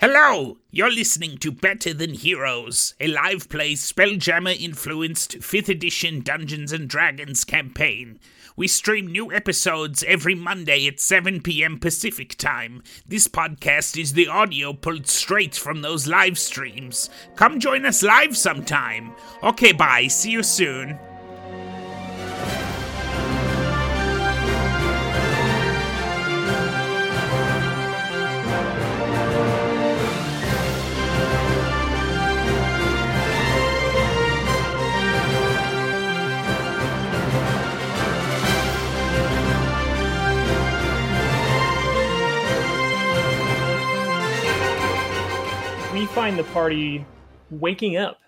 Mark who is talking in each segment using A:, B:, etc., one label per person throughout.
A: Hello! You're listening to Better Than Heroes, a live play Spelljammer influenced 5th edition Dungeons and Dragons campaign. We stream new episodes every Monday at 7 p.m. Pacific Time. This podcast is the audio pulled straight from those live streams. Come join us live sometime. Okay, bye. See you soon.
B: Find the party waking up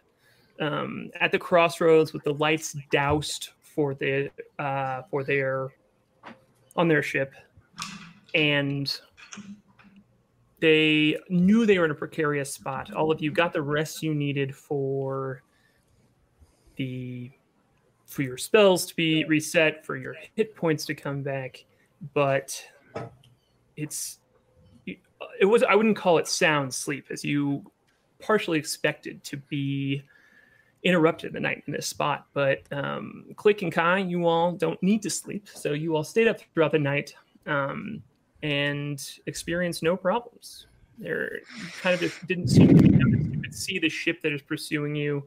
B: um, at the crossroads with the lights doused for the uh, for their on their ship, and they knew they were in a precarious spot. All of you got the rest you needed for the for your spells to be reset, for your hit points to come back, but it's it was I wouldn't call it sound sleep as you partially expected to be interrupted the night in this spot. But um, Klik and Kai, you all don't need to sleep, so you all stayed up throughout the night um, and experienced no problems. There kind of just didn't seem to be noticed. You could see the ship that is pursuing you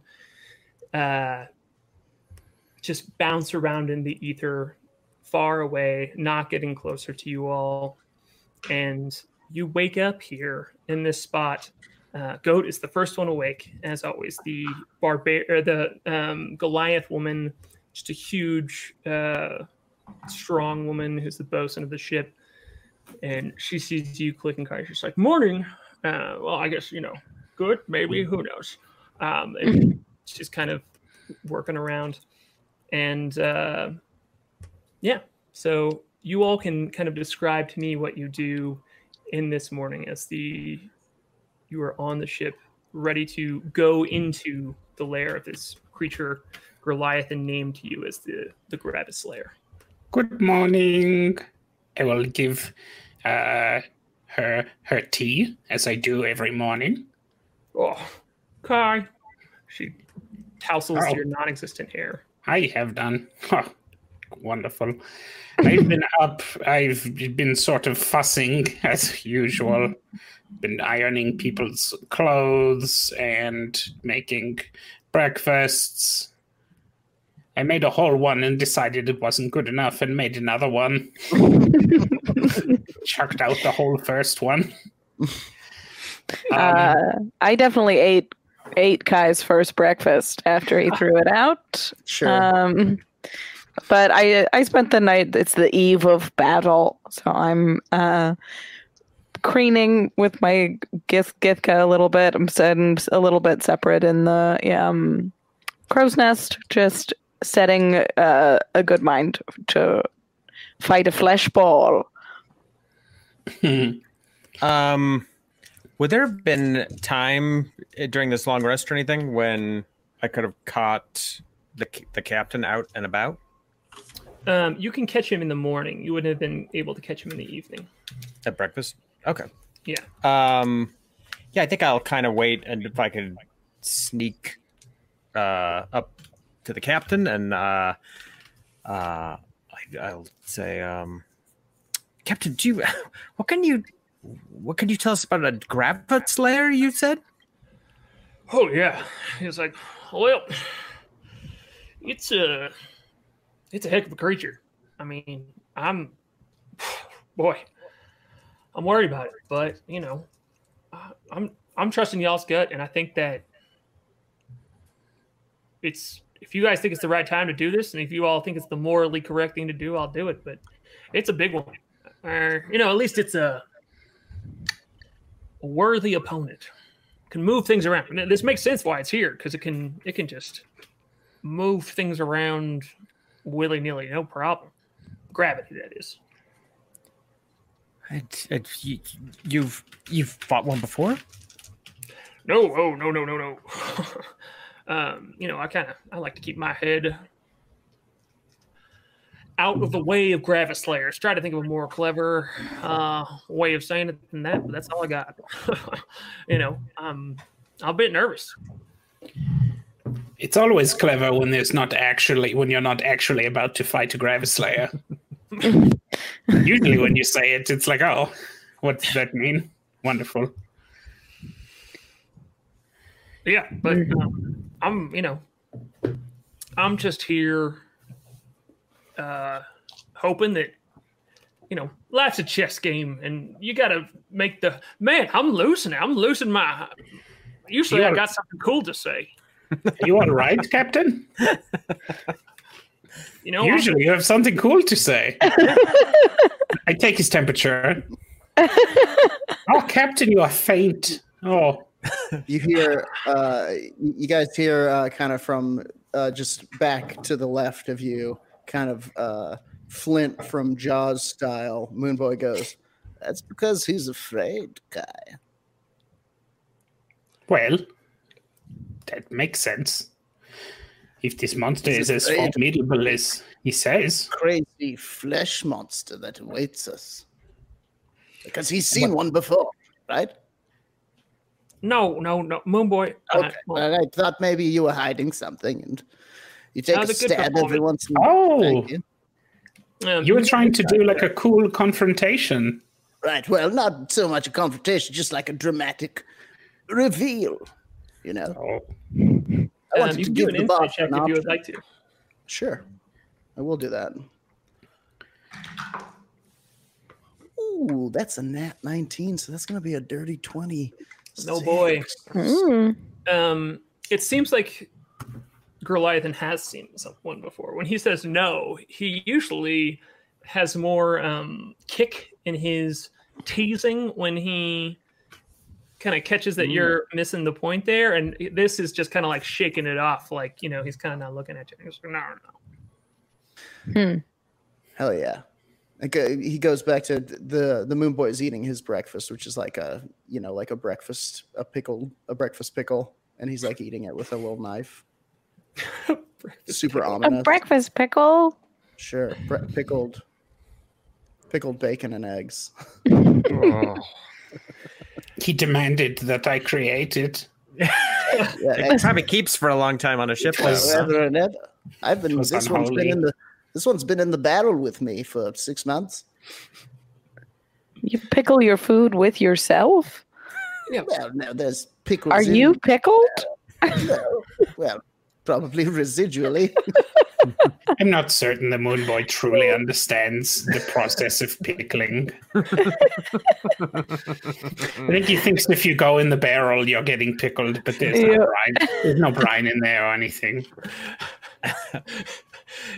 B: uh, just bounce around in the ether far away, not getting closer to you all. And you wake up here in this spot. Uh, Goat is the first one awake, as always. The barbar- or the um, Goliath woman, just a huge, uh, strong woman who's the bosun of the ship, and she sees you clicking and She's like, "Morning." Uh, well, I guess you know, good, maybe, who knows? Um, and she's kind of working around, and uh, yeah. So you all can kind of describe to me what you do in this morning as the you are on the ship ready to go into the lair of this creature Goliath and named to you as the the Gravislayer.
A: Good morning. I will give uh, her her tea as I do every morning.
B: Oh, Kai. She tousles
A: Oh.
B: your non-existent hair.
A: I have done. Huh. Wonderful. I've been up. I've been sort of fussing as usual. Been ironing people's clothes and making breakfasts. I made a whole one and decided it wasn't good enough and made another one. Chucked out the whole first one. Um,
C: uh, I definitely ate ate Kai's first breakfast after he threw it out.
D: Sure.
C: Um, but I I spent the night. It's the eve of battle, so I'm uh, creening with my Gith gythka a little bit. I'm sitting a little bit separate in the um, crow's nest, just setting uh, a good mind to fight a flesh ball.
D: um, would there have been time eh, during this long rest or anything when I could have caught the the captain out and about?
B: Um, you can catch him in the morning. You wouldn't have been able to catch him in the evening.
D: At breakfast? Okay.
B: Yeah.
D: Um, yeah, I think I'll kind of wait and if I can sneak uh, up to the captain and uh, uh, I, I'll say, um, Captain, do you what can you what can you tell us about a Gravislayer? You said.
B: Oh yeah. He's like, well, it's a, it's a heck of a creature. I mean, I'm, boy, I'm worried about it, but you know, I'm I'm trusting y'all's gut, and I think that it's if you guys think it's the right time to do this, and if you all think it's the morally correct thing to do, I'll do it. But it's a big one, or you know, at least it's a, a worthy opponent can move things around. And this makes sense why it's here because it can it can just move things around willy nilly, no problem. Gravity, that is.
D: It, it, you, you've you've fought one before.
B: No, oh no, no, no, no. um, you know, I kind of I like to keep my head out of the way of Gravislayers. Try to think of a more clever uh, way of saying it than that, but that's all I got. you know, um, I'm a bit nervous.
E: It's always clever when there's not actually when you're not actually about to fight a Gravislayer. Usually, when you say it, it's like, oh, what does that mean? Wonderful.
B: Yeah, but um, I'm, you know, I'm just here uh hoping that you know, life's a chess game and you got to make the man, I'm losing it. I'm losing my Usually I got something cool to say.
E: You all right, Captain?
B: You know,
E: Usually, you have something cool to say. I take his temperature. oh, Captain, you are faint. Oh,
F: You hear, uh, you you guys hear uh, kind of from uh, just back to the left of you, kind of uh, Quint from Jaws style. Moonboy goes, That's because he's afraid, guy.
E: well, that makes sense. If this monster
F: He's
E: is as formidable as he says,
F: Crazy flesh monster that awaits us. Because he's seen one before, right?
B: no, no, no, Moonboy. uh,
F: Okay.
B: well,
F: Well, I thought maybe you were hiding something and you take
B: That
F: a
B: was a
F: stab every once in a while.
E: Oh.
F: Thank you.
B: um,
E: you were trying to do like a cool confrontation.
F: Right. Well, not so much a confrontation, just like a dramatic reveal. You know,
E: Oh,
F: I
B: um,
F: wanted
B: you
F: to
B: can do
F: give
B: an
F: the
B: insight check
F: an
B: if you would like to.
F: Sure, I will do that. Ooh, that's a nat 19, so that's going to be a dirty 20.
B: No boy.
C: Mm.
B: um, it seems like Goliathan has seen someone before. When he says no, he usually has more um, kick in his teasing when he kind of catches that you're missing the point there. And this is just kind of like shaking it off, like, you know, he's kind of not looking at you. He's like, no, no.
F: Hell yeah. Like, uh, he goes back to the the moon boy is eating his breakfast, which is like a you know like a breakfast a pickle a breakfast pickle, and he's like eating it with a little knife. Super
C: A
F: ominous.
C: A breakfast pickle.
F: Sure, bre- pickled, pickled bacon and eggs.
E: he demanded that I create it.
F: Yeah,
D: It probably keeps for a long time on a ship. though.
E: was-
F: forever and ever. I've been
E: was
F: this one's been in the this one's been in the barrel with me for six months.
C: You pickle your food with yourself?
F: Well, no, there's pickles.
C: Are
F: in-
C: you pickled?
F: No. Well, probably residually.
E: I'm not certain the Moon Boy truly understands the process of pickling. I think he thinks if you go in the barrel, you're getting pickled, but there's
C: Yeah.
E: no brine. There's no brine in there or anything.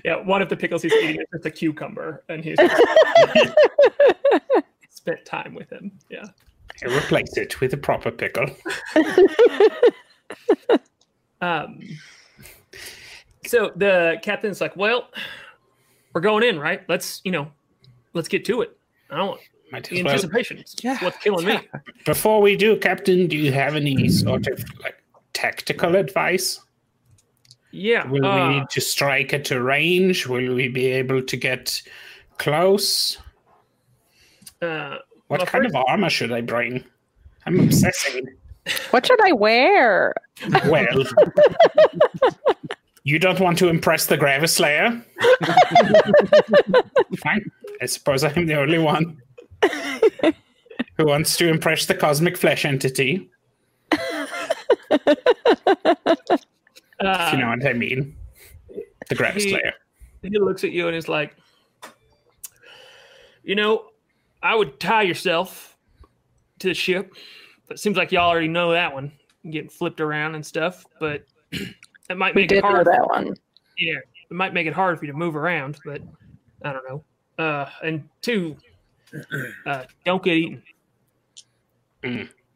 B: Yeah, one of the pickles he's eating is just a cucumber, and he's spent time with him. Yeah.
E: I replace it with a proper pickle.
B: Um, so the captain's like, "Well, we're going in, right? Let's, you know, let's get to it. I don't want
E: Might
B: the
E: as well.
B: anticipation. is what's killing me.
E: Before we do, Captain, do you have any sort of like tactical advice?
B: Yeah.
E: Will
B: uh,
E: we need to strike at a range? Will we be able to get close?
B: uh,
E: What
B: Well,
E: kind
B: first-
E: of armor should I bring? I'm obsessing.
C: What should I wear?
E: Well, you don't want to impress the Gravislayer? Fine. I suppose I'm the only one who wants to impress the cosmic flesh entity, if you know what I mean. The Gravis
B: he-
E: Slayer.
B: he looks at you and he's like, "You know, I would tie yourself to the ship, but it seems like y'all already know that one, getting flipped around and stuff. But it might make it
C: did know
B: hard.
C: that one.
B: Yeah, it might make it hard for you to move around, but I don't know. Uh, and two, uh, don't get eaten.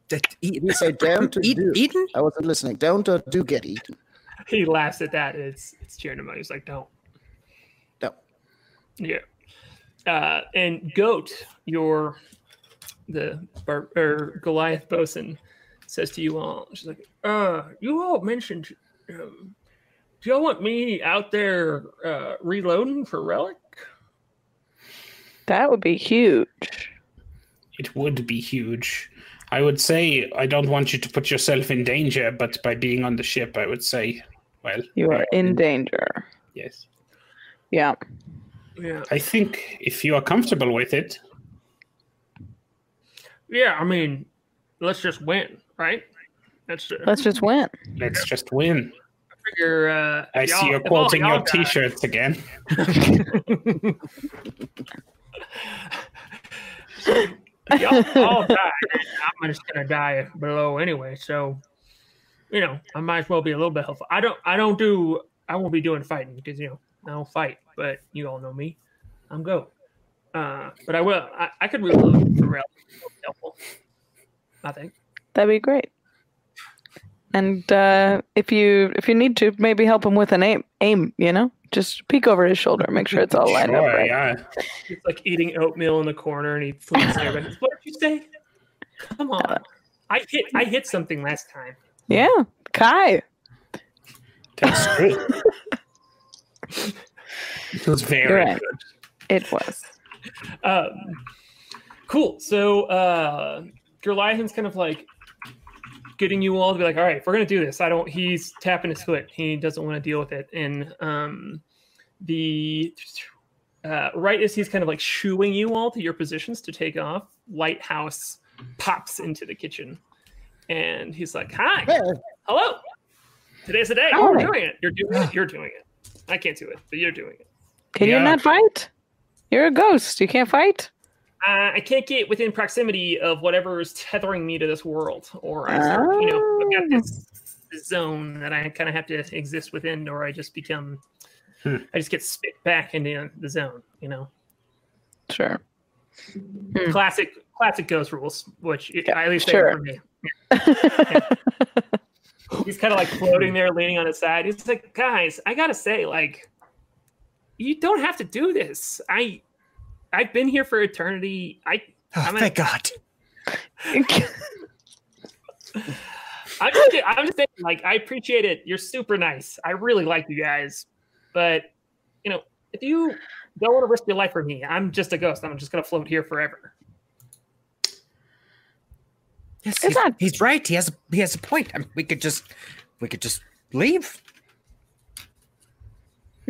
D: That- eat-
F: You say don't
D: eat-
F: do.
D: eaten?
F: I wasn't listening. Don't or do get eaten.
B: He laughs at that. It's it's cheering him on. He's like, don't.
F: No.
B: Yeah. Uh, and goat, your the or Goliath bosun says to you all, she's like, uh, you all mentioned, um, do y'all want me out there uh, reloading for relic?
C: That would be huge.
A: It would be huge. I would say I don't want you to put yourself in danger, but by being on the ship, I would say, well,
C: You are in danger.
A: yes.
C: Yeah.
B: Yeah.
A: I think if you are comfortable with it,
B: Yeah. I mean, let's just win, right? That's uh,
C: Let's just win.
A: let's just win.
B: Figure. Uh,
A: I see
B: y'all-
A: you're quoting your t-shirts again.
B: y'all all die. I'm just gonna die below anyway. So, you know, I might as well be a little bit helpful. I don't. I don't do. I won't be doing fighting because you know I don't fight. But you all know me. I'm go. Uh, but I will. I, I could reload for real. Helpful. I think.
C: That'd be great. And uh, if you if you need to, maybe help him with an aim. Aim, you know, just peek over his shoulder, make sure it's all lined up right.
A: yeah.
B: He's like eating oatmeal in the corner, and he there. But what did you say? Come on. I hit. I hit something last time.
C: Yeah, Kai.
A: That's true. it was very
C: right.
A: good.
C: It was.
B: Um, cool. So uh, Goliath's kind of like getting you all to be like, all right, if we're gonna do this, I don't. He's tapping his foot. He doesn't want to deal with it. And um, the uh, right as he's kind of like shooing you all to your positions to take off, Lighthouse pops into the kitchen, and he's like, "Hi,
F: Hey,
B: hello. Today's the day.
C: Hi.
B: We're doing it. You're doing it. You're doing it. I can't do it, but you're doing it."
C: Can
A: Yeah.
C: you not fight? You're a ghost. You can't fight.
B: Uh, I can't get within proximity of whatever is tethering me to this world, or I start, you know, I've got this, this zone that I kind of have to exist within, or I just become,
A: Hmm.
B: I just get spit back into the zone, you know.
C: Sure. Hmm.
B: Classic, classic ghost rules, which
C: Yeah,
B: at least
C: sure.
B: for me. He's kind of like floating there, leaning on his side. He's like, guys, I gotta say, like, you don't have to do this. I, I've been here for eternity. I
D: Oh,
B: I'm a-
D: thank God.
B: I'm just, I'm just saying, like, I appreciate it. You're super nice. I really like you guys. But, you know, if you don't want to risk your life for me, I'm just a ghost. I'm just going to float here forever.
D: Yes,
C: It's
D: he's,
C: not-
D: he's right. He has a, he has a point. I mean, we could just we could just leave.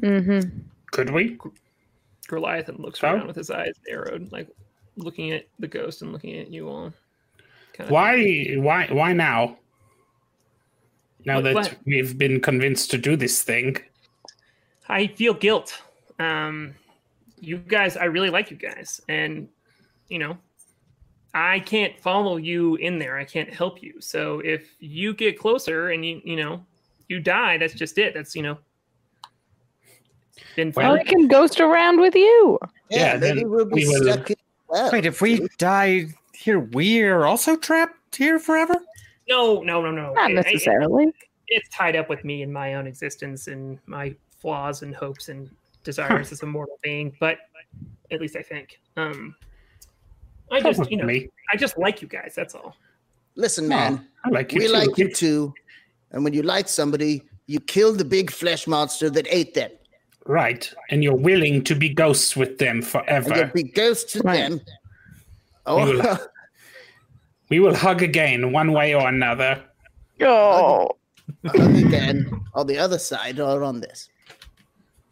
C: mm-hmm.
A: Could we?
B: Goliath looks
A: Oh.
B: around with his eyes narrowed, like looking at the ghost and looking at you all.
A: Why? Why? Why now? Now
B: What-
A: that
B: what?
A: we've been convinced to do this thing,
B: I feel guilt. Um, you guys, I really like you guys, and you know, I can't follow you in there. I can't help you. So if you get closer and you, you know, you die, that's just it. That's you know, been
C: Well,
B: fun.
C: I can ghost around with you.
A: Yeah,
F: yeah, maybe
A: then
F: we'll be
A: we will-
F: stuck in well,
D: Wait, if we die here, we're also trapped here forever.
B: No, no, no, no.
C: Not
B: It- it-
C: necessarily.
B: it's tied up with me and my own existence and my flaws and hopes and desires as a mortal being. But at least I think. Um, I just, you know,
A: probably.
B: I just like you guys. That's all.
F: Listen,
A: No,
F: man,
A: I like you
F: we
A: too.
F: like you too. And when you like somebody, you kill the big flesh monster that ate them.
A: Right, and you're willing to be ghosts with them
F: And
A: forever.
F: you'll be ghosts to
C: Right.
F: them. Oh,
A: We will- oh. We will hug again, one way or another.
C: Oh,
F: again, on the other side or on this.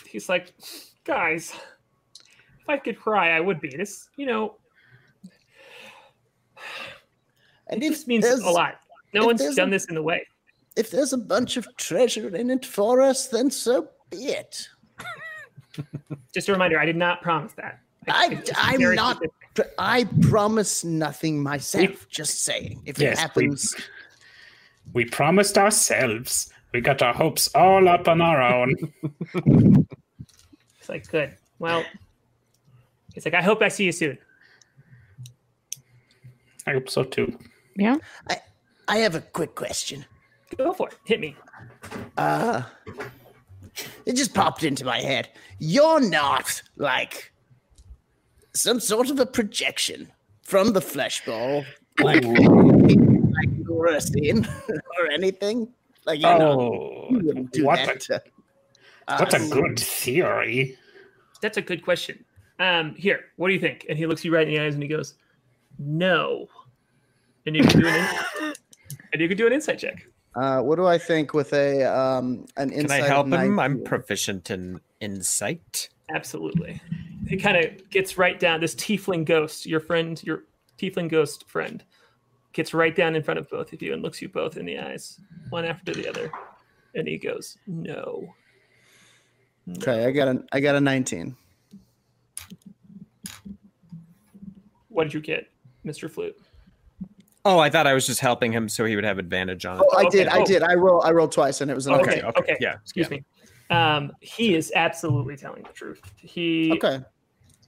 B: He's like, guys, if I could cry, I would be. This, you know,
F: And
B: it just means a lot. No one's done
F: a-
B: this in the way.
F: if there's a bunch of treasure in it for us, then so be it.
B: Just a reminder, I did not promise that.
F: I,
B: it's
F: I'm not.
B: specific.
F: I promise nothing myself. Just saying. If
A: Yes,
F: it happens,
A: We promised ourselves. We got our hopes all up on our own.
B: It's like, good. Well, it's like, I hope I see you soon.
A: I hope so too.
C: yeah.
F: I I have a quick question.
B: Go for it. Hit me.
F: Uh, it just popped into my head. You're not like some sort of a projection from the flesh ball, like, like lure us in or anything. Like you're not,
A: Oh,
F: you wouldn't do
A: what
F: that.
A: a
F: to
A: what a good theory.
B: That's a good question. Um, here, what do you think? And he looks you right in the eyes and he goes, "No." And you can do an in- and you can do an insight check.
F: Uh, what do I think with a um an insight?
D: Can?
F: I
D: help him? I'm proficient in insight.
B: Absolutely. It kind of gets right down. This tiefling ghost, your friend, your tiefling ghost friend, gets right down in front of both of you and looks you both in the eyes, one after the other, and he goes, "No."
F: Okay, I got a I got a 19.
B: What did you get, Mister Flute?
D: Oh, I thought I was just helping him so he would have advantage on it.
F: Oh, I
B: Okay.
F: did. I
B: Oh.
F: did. I roll. I rolled twice, and it was an
B: Okay.
F: okay.
D: okay, yeah,
B: Excuse
D: yeah.
B: me. Um, he is absolutely telling the truth. He
F: Okay.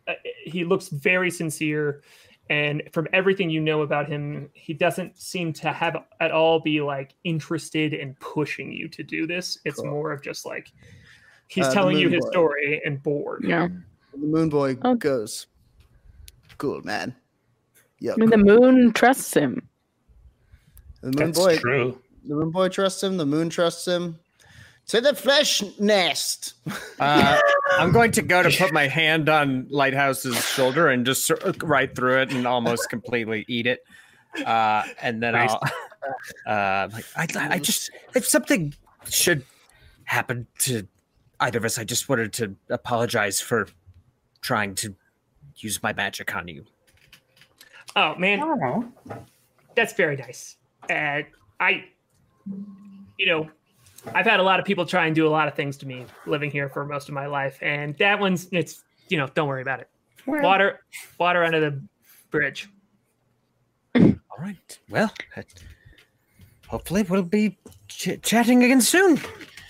B: uh, he looks very sincere and from everything you know about him he doesn't seem to have at all be like interested in pushing you to do this it's
F: Cool.
B: more of just like he's
F: Uh,
B: telling you his
F: boy.
B: story and bored
C: Yeah.
F: The moon boy
C: Oh.
F: goes. Cool, man. Yeah.
C: I mean, the moon trusts him.
F: The moon
A: That's
F: boy.
A: true.
F: The moon boy trusts him. The moon trusts him. To the flesh nest.
D: Uh, I'm going to go to put my hand on Lighthouse's shoulder and just right through it and almost completely eat it. Uh, and then I'll, uh, like, I, I just, if something should happen to either of us, I just wanted to apologize for trying to use my magic on you.
B: Oh man. That's very nice. And i you know i've had a lot of people try and do a lot of things to me living here for most of my life. And that one's it's you know don't worry about it. Water water under the bridge.
D: All right. Well, hopefully we'll be ch- chatting again soon.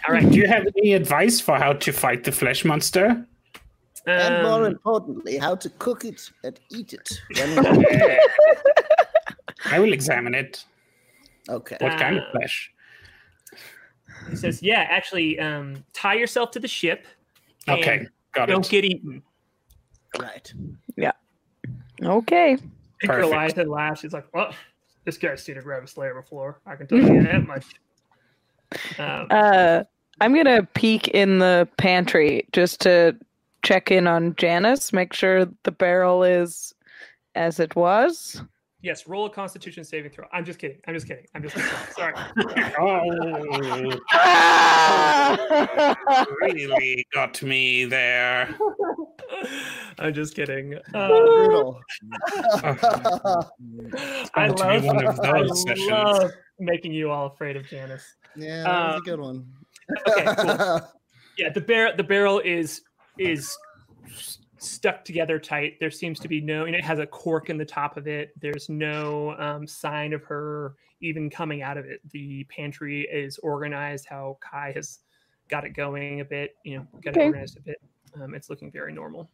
B: all right.
A: Do you have any advice for how to fight the flesh monster?
F: And more
B: Um,
F: importantly, how to cook it and eat it. When-
A: I will examine it.
F: okay.
A: What kind of
B: Uh,
A: flesh?
B: He says, "Yeah, actually, um, tie yourself to the ship.
A: Okay, got it.
B: don't get eaten."
F: Right. Yeah.
C: Okay.
B: And
A: Perfect.
B: Goliath laughs. He's like, "Well, this guy's seen a Gravislayer before. I can tell you that much." Um,
C: Uh, I'm gonna peek in the pantry just to check in on Janice, make sure the barrel is as it was.
B: yes, roll a Constitution saving throw. I'm just kidding. I'm just kidding. I'm just kidding. Sorry.
A: Oh, really got me there.
B: I'm just kidding. Uh,
F: Brutal.
B: I
A: going to
B: love,
A: one of
B: I
A: those sessions.
B: love making you all afraid of Janice.
F: yeah, that was
B: Uh,
F: a good one.
B: Okay, cool. Yeah, the barrel the barrel is is stuck together tight. There seems to be no, and it has a cork in the top of it. There's no um, sign of her even coming out of it. The pantry is organized how Kai has got it going a bit. You know, got
C: Okay.
B: it organized a bit. Um, it's looking very normal.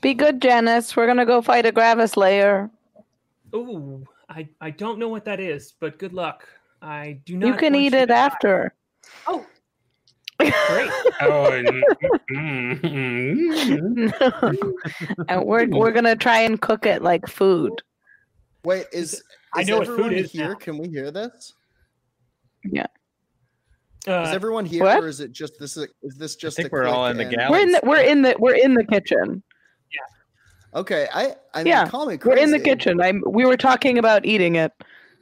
C: Be good, Janice. We're gonna go fight a Gravislayer.
B: Ooh, I I don't know what that is, but good luck. I do not.
C: You can eat
B: to
C: it
B: die.
C: after.
B: Oh, great.
A: Oh, and- mm,
C: and we're we're gonna try and cook it like food.
F: Wait, is,
B: I
F: is
B: know what food
F: everyone
B: is
F: here?
B: now.
F: Can we hear this? Yeah. Is
B: Uh,
F: everyone here,
C: what?
F: or is it just this? Is this just?
D: I think
F: a
D: we're all
F: click
D: in the
F: and-
D: galley.
C: We're in the we're in the we're in the kitchen. Yeah.
F: Okay, I I mean,
C: Yeah,
F: call me crazy.
C: We're in the kitchen. I'm we were talking about eating it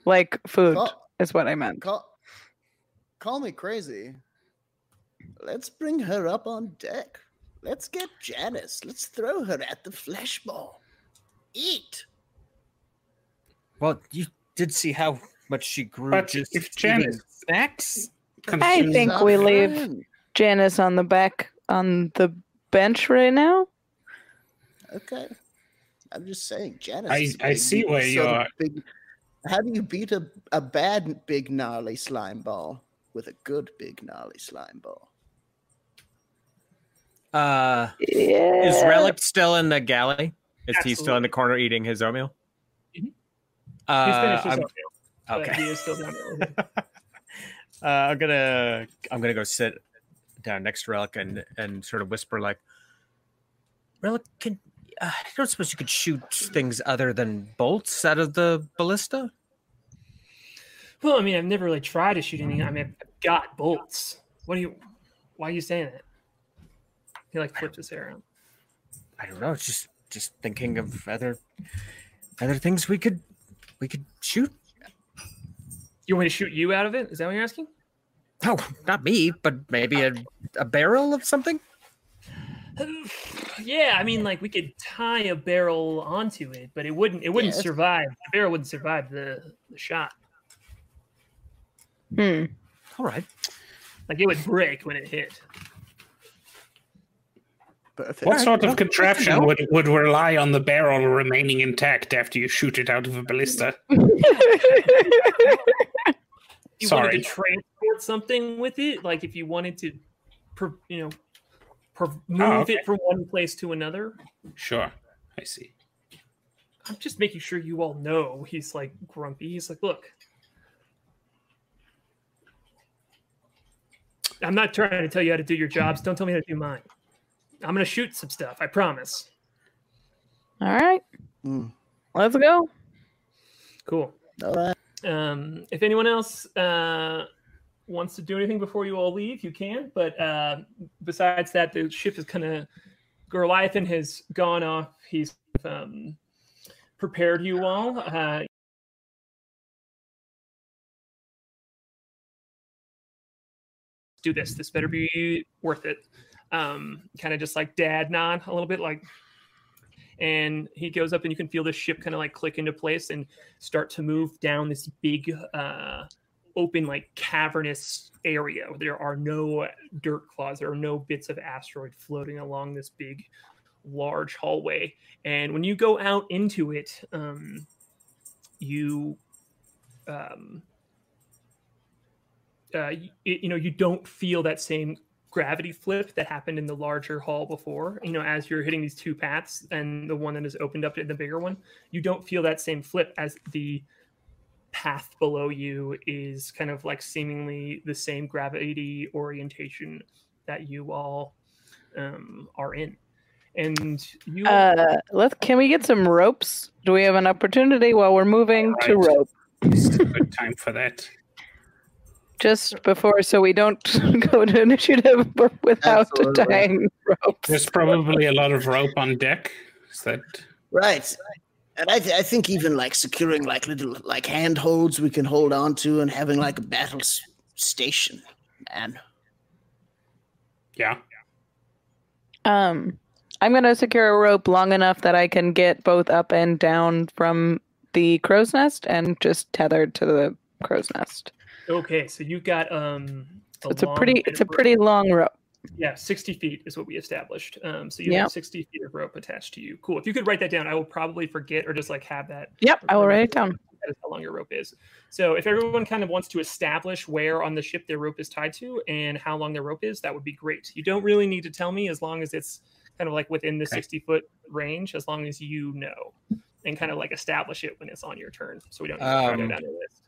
C: like food
F: Call,
C: is what I meant.
F: call, call me crazy. Let's bring her up on deck. Let's get Janice. Let's throw her at the flesh ball. Eat.
D: Well, you did see how much she grew
A: But
D: just
A: if Janice-
D: snacks.
C: I think
F: Our
C: we leave. Janice on the back on the bench right now.
F: Okay. I'm just saying, Janice.
A: I- I see where you are.
F: Big, how do you beat a, a bad, big, gnarly slime ball with a good, big, gnarly slime ball?
D: Uh,
C: Yeah.
D: is Relic still in the galley? Is he still in the corner eating his oatmeal?
B: Mhm. He's
D: Uh,
B: finished his
D: I'm,
B: oatmeal,
D: okay.
B: he is still down there.
D: uh, I'm gonna I'm gonna go sit down next to Relic and and sort of whisper like, Relic, can uh, I don't suppose you could shoot things other than bolts out of the ballista?
B: Well, I mean, I've never really tried to shoot anything. I mean, I've got bolts. What are you? Why are you saying that? He like flips his hair around.
D: I don't know. It's just just thinking of other other things we could we could shoot.
B: You want me to shoot you out of it? Is that what you're asking?
D: No, not me, but maybe a, a barrel of something.
B: yeah, I mean, like we could tie a barrel onto it, but it wouldn't. It wouldn't
F: Yes.
B: survive. The barrel wouldn't survive the, the shot.
C: Hmm.
D: All right.
B: Like it would break when it hit.
F: Perfect.
A: What sort of contraption would, would rely on the barrel remaining intact after you shoot it out of a ballista?
B: you
A: Sorry.
B: wanted to transport something with it, like if you wanted to, per, you know, per, oh, move
A: okay.
B: it from one place to another.
A: Sure, I see.
B: I'm just making sure you all know he's like grumpy. He's like, look, I'm not trying to tell you how to do your jobs. Don't tell me how to do mine. I'm gonna shoot some stuff. I promise.
C: All right.
F: Mm.
C: Let's go.
B: Cool.
F: All right.
B: Um, if anyone else uh, wants to do anything before you all leave, you can. But uh, besides that, the ship is kind of Goliathan has gone off. He's um, prepared you all. Uh, do this. This better be worth it. Um, kind of just like dad nod a little bit, like. And he goes up, and you can feel the ship kind of like click into place and start to move down this big, uh, open, like cavernous area. There are no dirt claws. There are no bits of asteroid floating along this big, large hallway. And when you go out into it, um, you um, uh, y- you know you don't feel that same gravity flip that happened in the larger hall before you know as you're hitting these two paths and the one that is opened up in the bigger one you don't feel that same flip as the path below you is kind of like seemingly the same gravity orientation that you all um, are in and you
C: Uh, let's. Can we get some ropes? Do we have an opportunity while we're moving to
A: Alright.
C: rope
A: good time for that.
C: Just before, so we don't go to initiative without
F: Absolutely.
C: tying ropes?
A: There's probably a lot of rope on deck. Is that
F: Right. And I, th- I think even like securing like little like handholds we can hold on to and having like a battle s- station, man.
A: yeah?
C: Um, I'm gonna secure a rope long enough that I can get both up and down from the crow's nest and just tethered to the crow's nest.
B: Okay so you've got um
C: It's a pretty. It's a
B: of rope.
C: pretty long rope.
B: Yeah, 60 feet is what we established. Um, so you
C: Yep.
B: have 60 feet of rope attached to you. Cool. If you could write that down, I will probably forget or just like have that.
C: Yep, I will write it down.
B: That is how long your rope is. So if everyone kind of wants to establish where on the ship their rope is tied to and how long their rope is, that would be great. You don't really need to tell me as long as it's kind of like within the
A: Okay.
B: 60 foot range, as long as you know and kind of like establish it when it's on your turn. So we don't need to write it
D: Um,
B: down the list.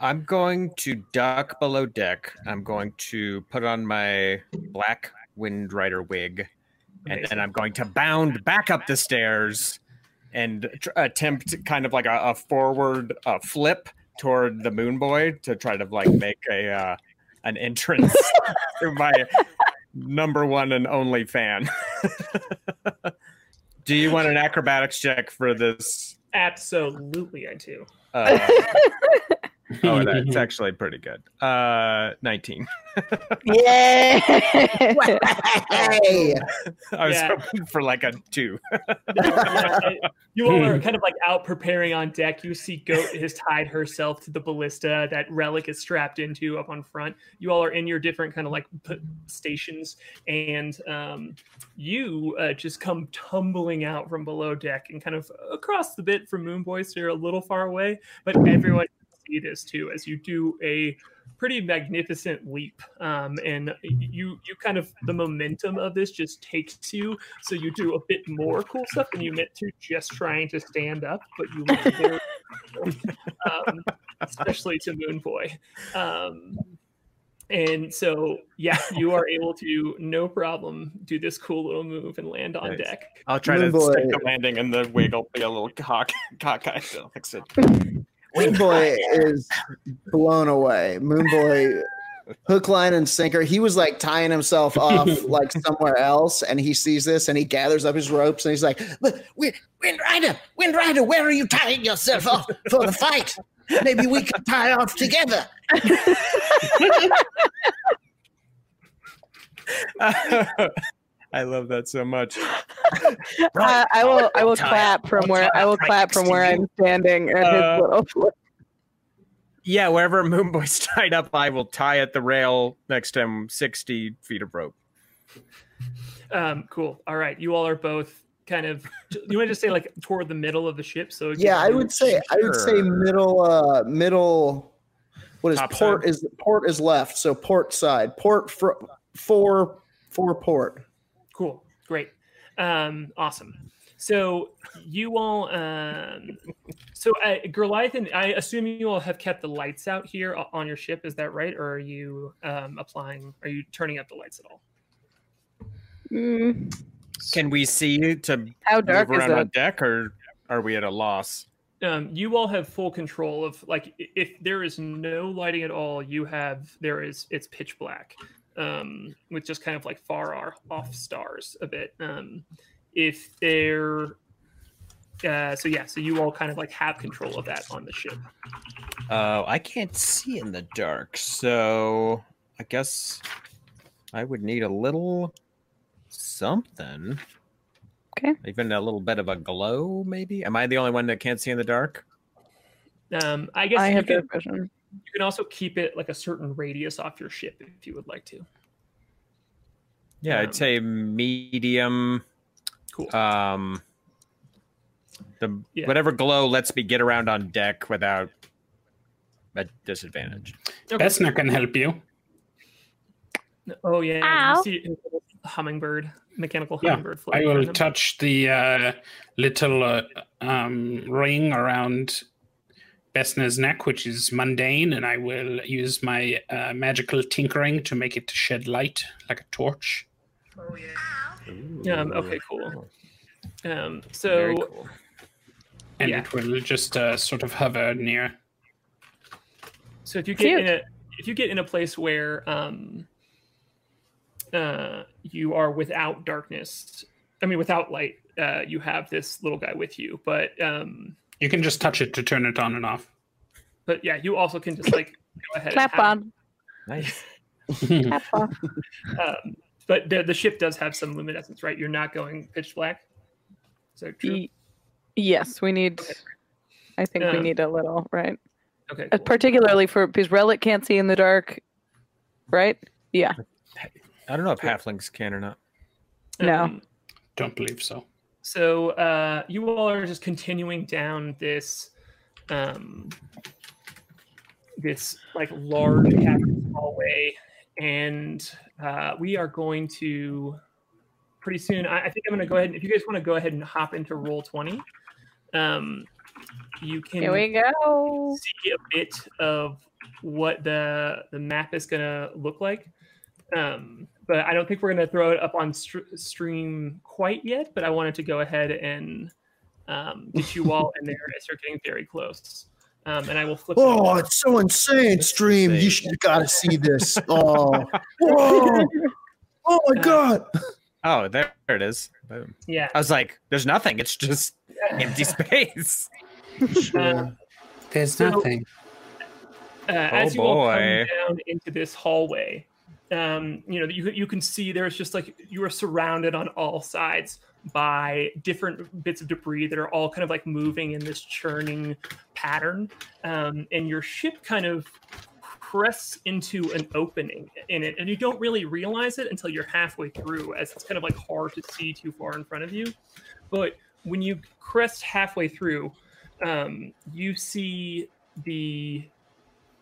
D: I'm going to duck below deck. I'm going to put on my black Wind Rider wig, and then I'm going to bound back up the stairs and tr- attempt kind of like a, a forward uh, flip toward the Moon Boy to try to like make a uh, an entrance to my number one and only fan. Do you want an acrobatics check for this?
B: Absolutely, I do.
D: Uh, oh, that's actually pretty good. Uh, 19.
C: Yeah.
F: Hey,
D: I was
B: Yeah.
D: hoping for like a two.
B: Yeah, you all are kind of like out preparing on deck. You see Goat has tied herself to the ballista that Relic is strapped into up on front. You all are in your different kind of like stations, and um, you uh, just come tumbling out from below deck and kind of across the bit from Moon Boy, so you're a little far away, but everyone can see this too as you do a pretty magnificent leap um, and you you kind of the momentum of this just takes you so you do a bit more cool stuff than you meant to just trying to stand up but you look very um, especially to moon boy um, and so yeah you are able to no problem do this cool little move and land on
D: Nice.
B: deck
D: I'll try
F: Moon
D: to
F: boy.
D: stick the landing and the wig will be a little cock cockeyed. I'll fix it.
F: Moon Boy is blown away. Moon Boy hook, line, and sinker. He was like tying himself off like somewhere else, and he sees this and he gathers up his ropes and he's like, "But Wind, Wind Rider, Wind Rider, where are you tying yourself off for the fight? Maybe we could tie off together."
D: I love that so much.
C: Uh, I will. I will clap from where I will clap from where. I'm standing at
D: Uh,
C: his little.
D: Yeah, wherever Moonboy's tied up, I will tie at the rail next to him, sixty feet of rope.
B: Um, cool. All right, you all are both kind of. You want to just say like toward the middle of the ship? So
F: Yeah, I would say I would say middle uh middle what is
D: Top
F: port
D: side?
F: is port is left, so port side. Port for four four port.
B: Cool. Great. Um, awesome. So you all, um, so uh, Goliathan, I assume you all have kept the lights out here on your ship. Is that right, or are you um, applying? Are you turning up the lights at all?
C: Mm,
D: Can we see to
C: how dark
D: move around on
C: it?
D: deck, or are we at a loss?
B: Um, you all have full control of like if there is no lighting at all, you have there is it's pitch black, um, with just kind of like far off stars a bit. Um, if there, uh, so yeah, so you all kind of like have control of that on the ship.
D: Uh, I can't see in the dark, so I guess I would need a little something.
C: Okay.
D: Even a little bit of a glow, maybe. Am I the only one that can't see in the dark?
B: Um, I guess
C: I
B: you,
C: have
B: can,
C: vision.
B: You can also keep it like a certain radius off your ship if you would like to.
D: Yeah,
B: Um,
D: I'd say medium.
B: Cool.
D: Um, the
B: Yeah.
D: whatever glow lets me get around on deck without a disadvantage.
B: Okay.
A: That's not going to help you.
B: Oh yeah,
C: Ow.
B: you see hummingbird, mechanical
A: Yeah,
B: hummingbird.
A: I will touch the uh, little uh, um, ring around Besna's neck, which is mundane, and I will use my uh, magical tinkering to make it shed light like a torch. Oh, yeah.
B: Um, okay, cool. Um, so
D: Very cool.
A: And
B: Yeah.
A: it will just uh, sort of hover near.
B: So if you get
C: Cute.
B: in a if you get in a place where um, uh, you are without darkness, I mean without light, uh, you have this little guy with you. But um,
A: You can just touch it to turn it on and off.
B: but yeah, you also can just like go ahead.
C: Clap
B: and
C: on.
D: Nice.
C: Clap on.
B: Um, but the the ship does have some luminescence, right? You're not going pitch black. Is that true?
C: Y- Yes, we need. I think we
B: Um,
C: need a little, right?
B: Okay.
C: Uh,
B: cool.
C: Particularly for because Relic can't see in the dark, right? Yeah.
D: I don't know if halflings can or not.
C: No.
B: Um,
A: Don't believe so.
B: So uh, you all are just continuing down this, um, this like large hallway, and uh, we are going to pretty soon. I, I think I'm going to go ahead. If you guys want to go ahead and hop into roll twenty, um, you can
C: Here we go.
B: see a bit of what the the map is going to look like. Um, but I don't think we're going to throw it up on str- stream quite yet. But I wanted to go ahead and um, get you all in there as you're getting very close. Um, and I will flip.
F: Oh,
B: over.
F: it's so insane, stream. You should gotta see this. Oh, whoa. oh my god.
D: Oh, there it is. Boom.
B: yeah.
D: I was like, "There's nothing. It's just empty space."
B: Uh,
A: There's
B: So-
A: nothing.
B: uh, as you all come down into this hallway, um, you know you you can see there's just like you are surrounded on all sides by different bits of debris that are all kind of like moving in this churning pattern, um, and your ship kind of crests into an opening in it, and you don't really realize it until you're halfway through, as it's kind of like hard to see too far in front of you. But when you crest halfway through, um, you see the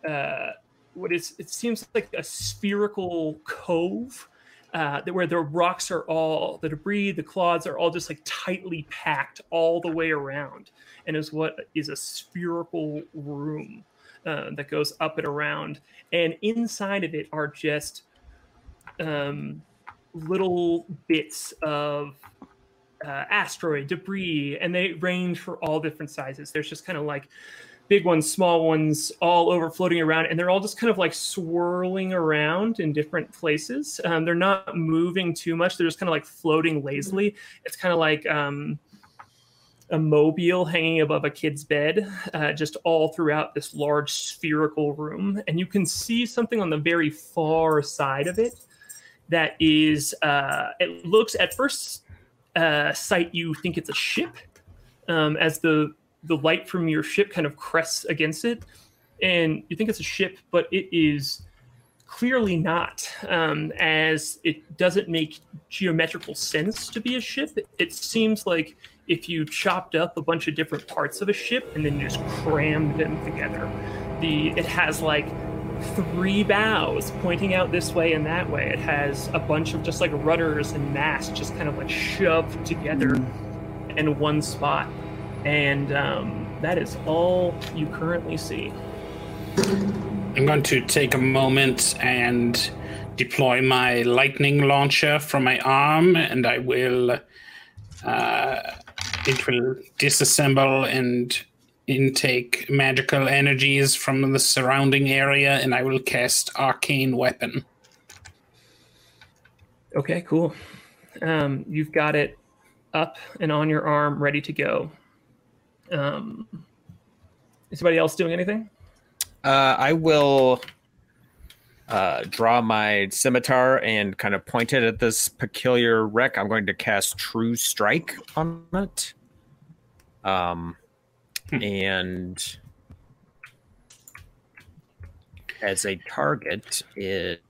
B: uh, what is it seems like a spherical cove uh, where the rocks are all the debris, the clods are all just like tightly packed all the way around, and is what is a spherical room uh, that goes up and around, and inside of it are just um, little bits of uh, asteroid debris, and they range for all different sizes. There's just kind of like big ones, small ones, all over floating around, and they're all just kind of like swirling around in different places. Um, they're not moving too much; they're just kind of like floating lazily. It's kind of like um, a mobile hanging above a kid's bed, uh, just all throughout this large spherical room. And you can see something on the very far side of it that is, uh, it looks at first uh, sight, you think it's a ship um, as the, the light from your ship kind of crests against it. And you think it's a ship, but it is clearly not, um, as it doesn't make geometrical sense to be a ship. It seems like if you chopped up a bunch of different parts of a ship and then just crammed them together. The it has like three bows pointing out this way and that way. It has a bunch of just like rudders and masts just kind of like shoved together mm. in one spot. And um, that is all you currently see.
A: I'm going to take a moment and deploy my lightning launcher from my arm, and I will uh, it will disassemble and intake magical energies from the surrounding area, and I will cast Arcane Weapon.
B: Okay, cool. Um, you've got it up and on your arm, ready to go. Um, is anybody else doing anything?
D: Uh, I will uh, draw my scimitar and kind of point it at this peculiar wreck. I'm going to cast True Strike on it. Um, hmm. and as a target, it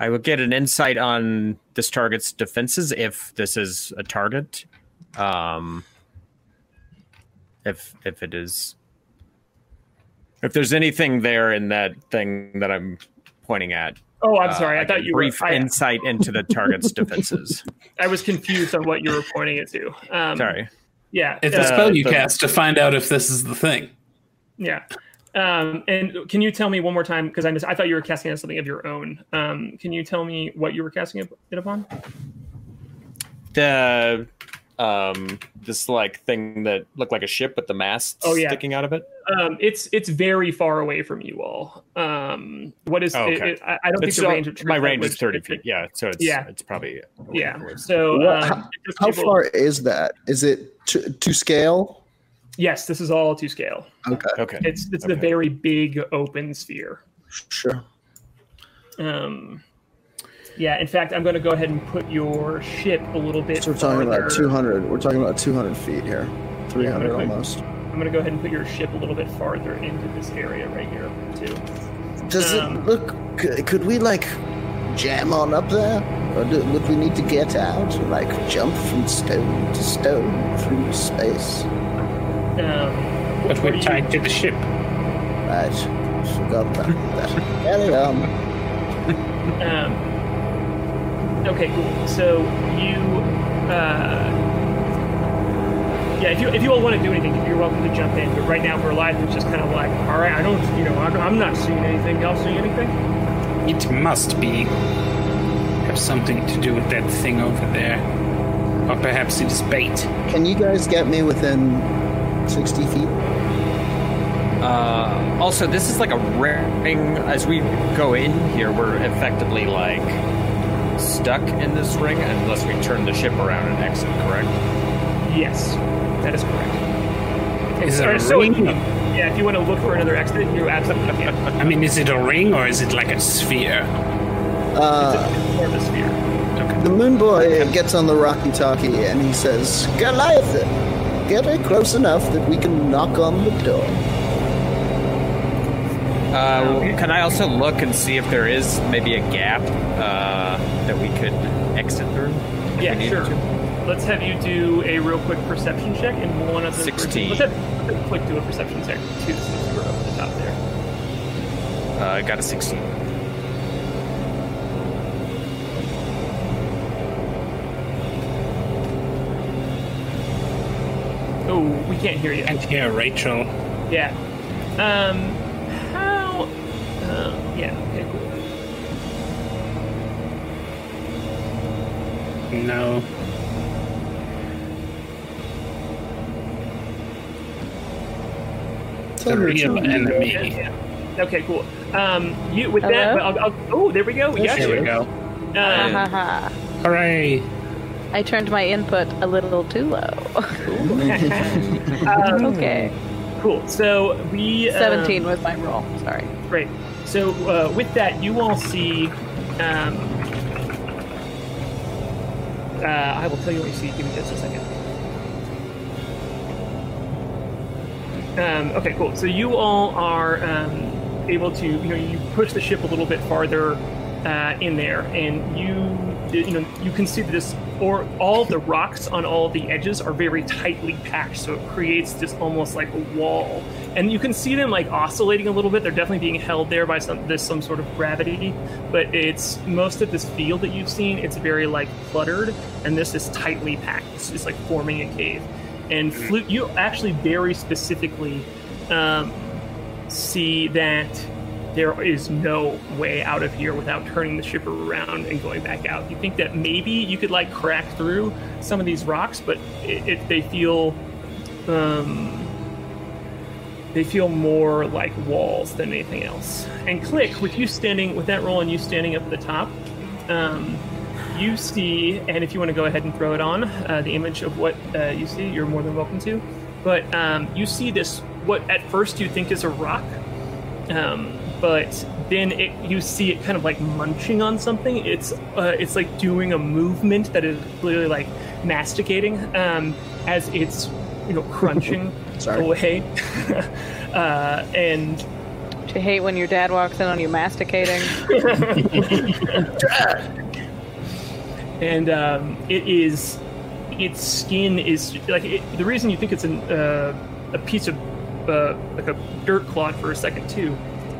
D: I will get an insight on this target's defenses if this is a target. Um, if if it is if there's anything there in that thing that I'm pointing at.
B: Oh, I'm sorry. Uh, I thought you
D: brief
B: were,
D: I, insight into the target's defenses.
B: I was confused on what you were pointing it to. Um,
D: sorry.
B: Yeah,
A: it's uh, a spell you the, cast to find out if this is the thing.
B: Yeah. Um, and can you tell me one more time because I missed, I thought you were casting on something of your own. Um, can you tell me what you were casting it upon?
D: The um this like thing that looked like a ship with the mast oh, yeah. sticking out of it?
B: Um it's it's very far away from you all. Um what is oh, okay. it, it, I, don't it's think the range of
D: my range is 30 feet. Yeah so it's yeah. it's probably
B: yeah. so um,
F: how, how far is that? Is it to, to scale?
B: Yes this is all to scale.
F: Okay.
D: Okay.
B: It's it's okay. the very big open sphere.
F: Sure.
B: Um yeah, in fact, I'm going to go ahead and put your ship a little bit.
F: So we're talking farther. about 200. We're talking about 200 feet here, 300 yeah, almost.
B: I'm going to go ahead and put your ship a little bit farther into this area right here too.
F: Does um, it look? Could we like jam on up there, or do, would we need to get out, like jump from stone to stone through space?
B: Um,
A: but we're tied to the ship.
F: Right, forgot about that. Carry on.
B: um, Okay, cool. So you, uh, yeah, if you if you all want to do anything, you're welcome to jump in. But right now, for live, it's just kind of like, all right, I don't, you know, I'm not seeing anything. Y'all see anything?
A: It must be have something to do with that thing over there, or perhaps it is bait.
F: Can you guys get me within sixty feet?
D: Uh, also, this is like a ring. As we go in here, we're effectively like stuck in this ring unless we turn the ship around and exit, correct?
B: Yes, that is correct.
A: Is it a so ring?
B: yeah, if you want to look for another exit, you absolutely can.
A: I mean, is it a ring or is it like a sphere?
F: Uh,
B: it's, a, it's more of a sphere.
F: Okay. The moon boy gets on the Rocky Talkie and he says, Goliath, get it close enough that we can knock on the door.
D: Uh, can I also look and see if there is maybe a gap uh, that we could exit through?
B: Yeah, sure. Let's have you do a real quick perception check and one of the
D: 16.
B: Let's have a quick do a perception check too, since you were up at the top there.
D: Uh, I got a 16.
B: Oh, we can't hear you.
A: Can't hear Rachel.
B: Yeah. Um, uh, yeah, okay, cool.
A: No.
F: It's on your
E: Three of
F: team.
E: enemy.
B: Okay, cool. Um, you with that? I'll, I'll, oh, there we go. We got
E: There we go.
B: Um,
C: Ha ha.
E: Hooray!
C: I turned my input a little too low.
B: um,
C: okay.
B: Cool. So we um,
C: 17 was my roll. Sorry.
B: Great. So uh, with that, you all see. Um, uh, I will tell you what you see. Give me just a second. Um, okay, cool. So you all are um, able to, you know, you push the ship a little bit farther uh, in there, and you, you know, you can see that this, or all the rocks on all the edges are very tightly packed, so it creates this almost like a wall. And you can see them like oscillating a little bit. They're definitely being held there by some this some sort of gravity, but it's most of this field that you've seen. It's very like cluttered, and this is tightly packed. It's like forming a cave. And flute, you actually very specifically um, see that there is no way out of here without turning the ship around and going back out. You think that maybe you could like crack through some of these rocks, but they feel um, they feel more like walls than anything else. And Klik with you standing with that roll and you standing up at the top. Um, you see, and if you want to go ahead and throw it on, uh, the image of what uh, you see, you're more than welcome to. But um, you see this, what at first you think is a rock, um, but then it, you see it kind of like munching on something. It's uh, it's like doing a movement that is clearly like masticating um, as it's you know crunching
F: Sorry.
B: away. uh, and
C: Do you hate when your dad walks in on you masticating?
B: and um, it is its skin is like it, the reason you think it's an, uh, a piece of uh, like a dirt clod for a second too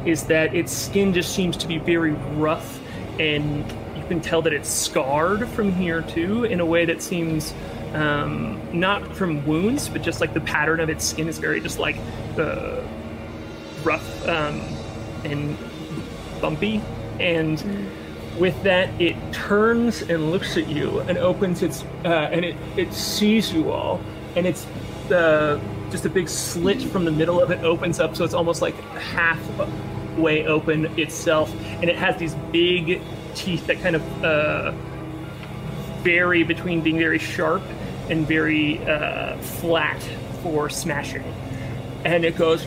B: is that its skin just seems to be very rough and you can tell that it's scarred from here too in a way that seems um, not from wounds but just like the pattern of its skin is very just like uh, rough um, and bumpy. And with that it turns and looks at you and opens its uh, and it, it sees you all and it's uh, just a big slit from the middle of it opens up so it's almost like half way open itself and it has these big teeth that kind of uh, vary between being very sharp and very uh, flat for smashing and it goes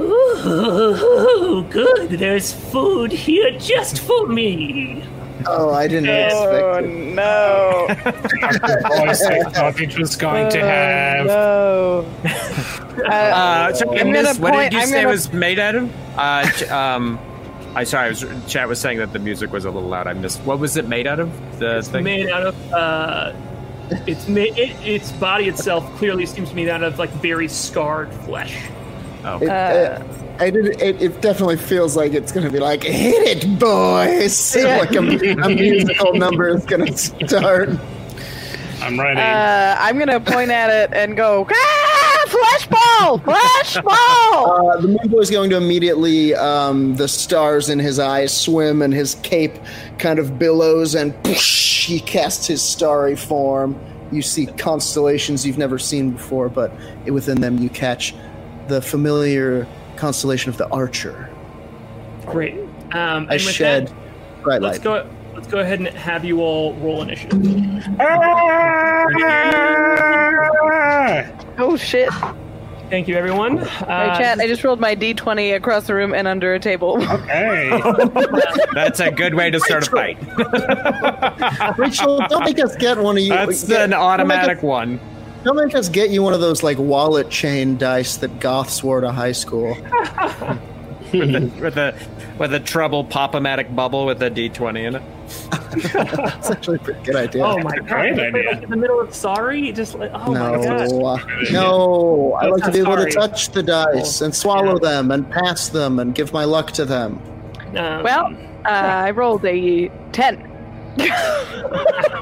B: Ooh, good. There's food here just for me.
F: Oh, I didn't
C: oh
F: expect it.
C: no!
E: voice I thought it was going to have.
C: no! Uh,
D: Uh, so
C: I'm
D: in what
C: point-
D: did you
C: I'm
D: say
C: gonna-
D: was made out of? Uh, ch- um, I sorry, I was, chat was saying that the music was a little loud. I missed. What was it made out of? The
B: It's
D: thing.
B: made out of. Uh, it's made. It, its body itself clearly seems to be made out of like very scarred flesh.
D: oh,
F: It, uh, I did, it, it definitely feels like it's going to be like, hit it, boys! Yeah. like a, a musical number is going to start.
E: I'm ready.
C: uh, I'm gonna point at it and go, ah, flash ball, flash ball.
F: Uh, the moon boy is going to immediately, um, the stars in his eyes swim and his cape kind of billows and poosh, he casts his starry form. You see constellations you've never seen before, but within them you catch the familiar constellation of the Archer.
B: Great. Um,
F: I
B: with
F: shed
B: that,
F: bright
B: let's
F: light.
B: go. Let's go ahead and have you all roll initiative.
C: Oh shit!
B: Thank you, everyone. Uh,
C: Hey, chat. I just rolled my d20 across the room and under a table.
E: hey.
D: that's a good way to start a fight.
F: Rachel, don't make us get one of you.
D: That's
F: get-
D: an
F: don't
D: automatic
F: us-
D: one.
F: Don't make us get you one of those like wallet chain dice that goths wore to high school.
D: with the with the with a treble pop-o-matic bubble with a d20 in it.
F: That's actually a pretty good idea.
B: Oh my god!
E: great
B: Like, in the middle of sorry, just like oh my god.
F: no, uh! I like to be able to touch the dice and swallow
B: Yeah.
F: them and pass them and give my luck to them.
B: Um,
C: well, uh, I rolled a 10.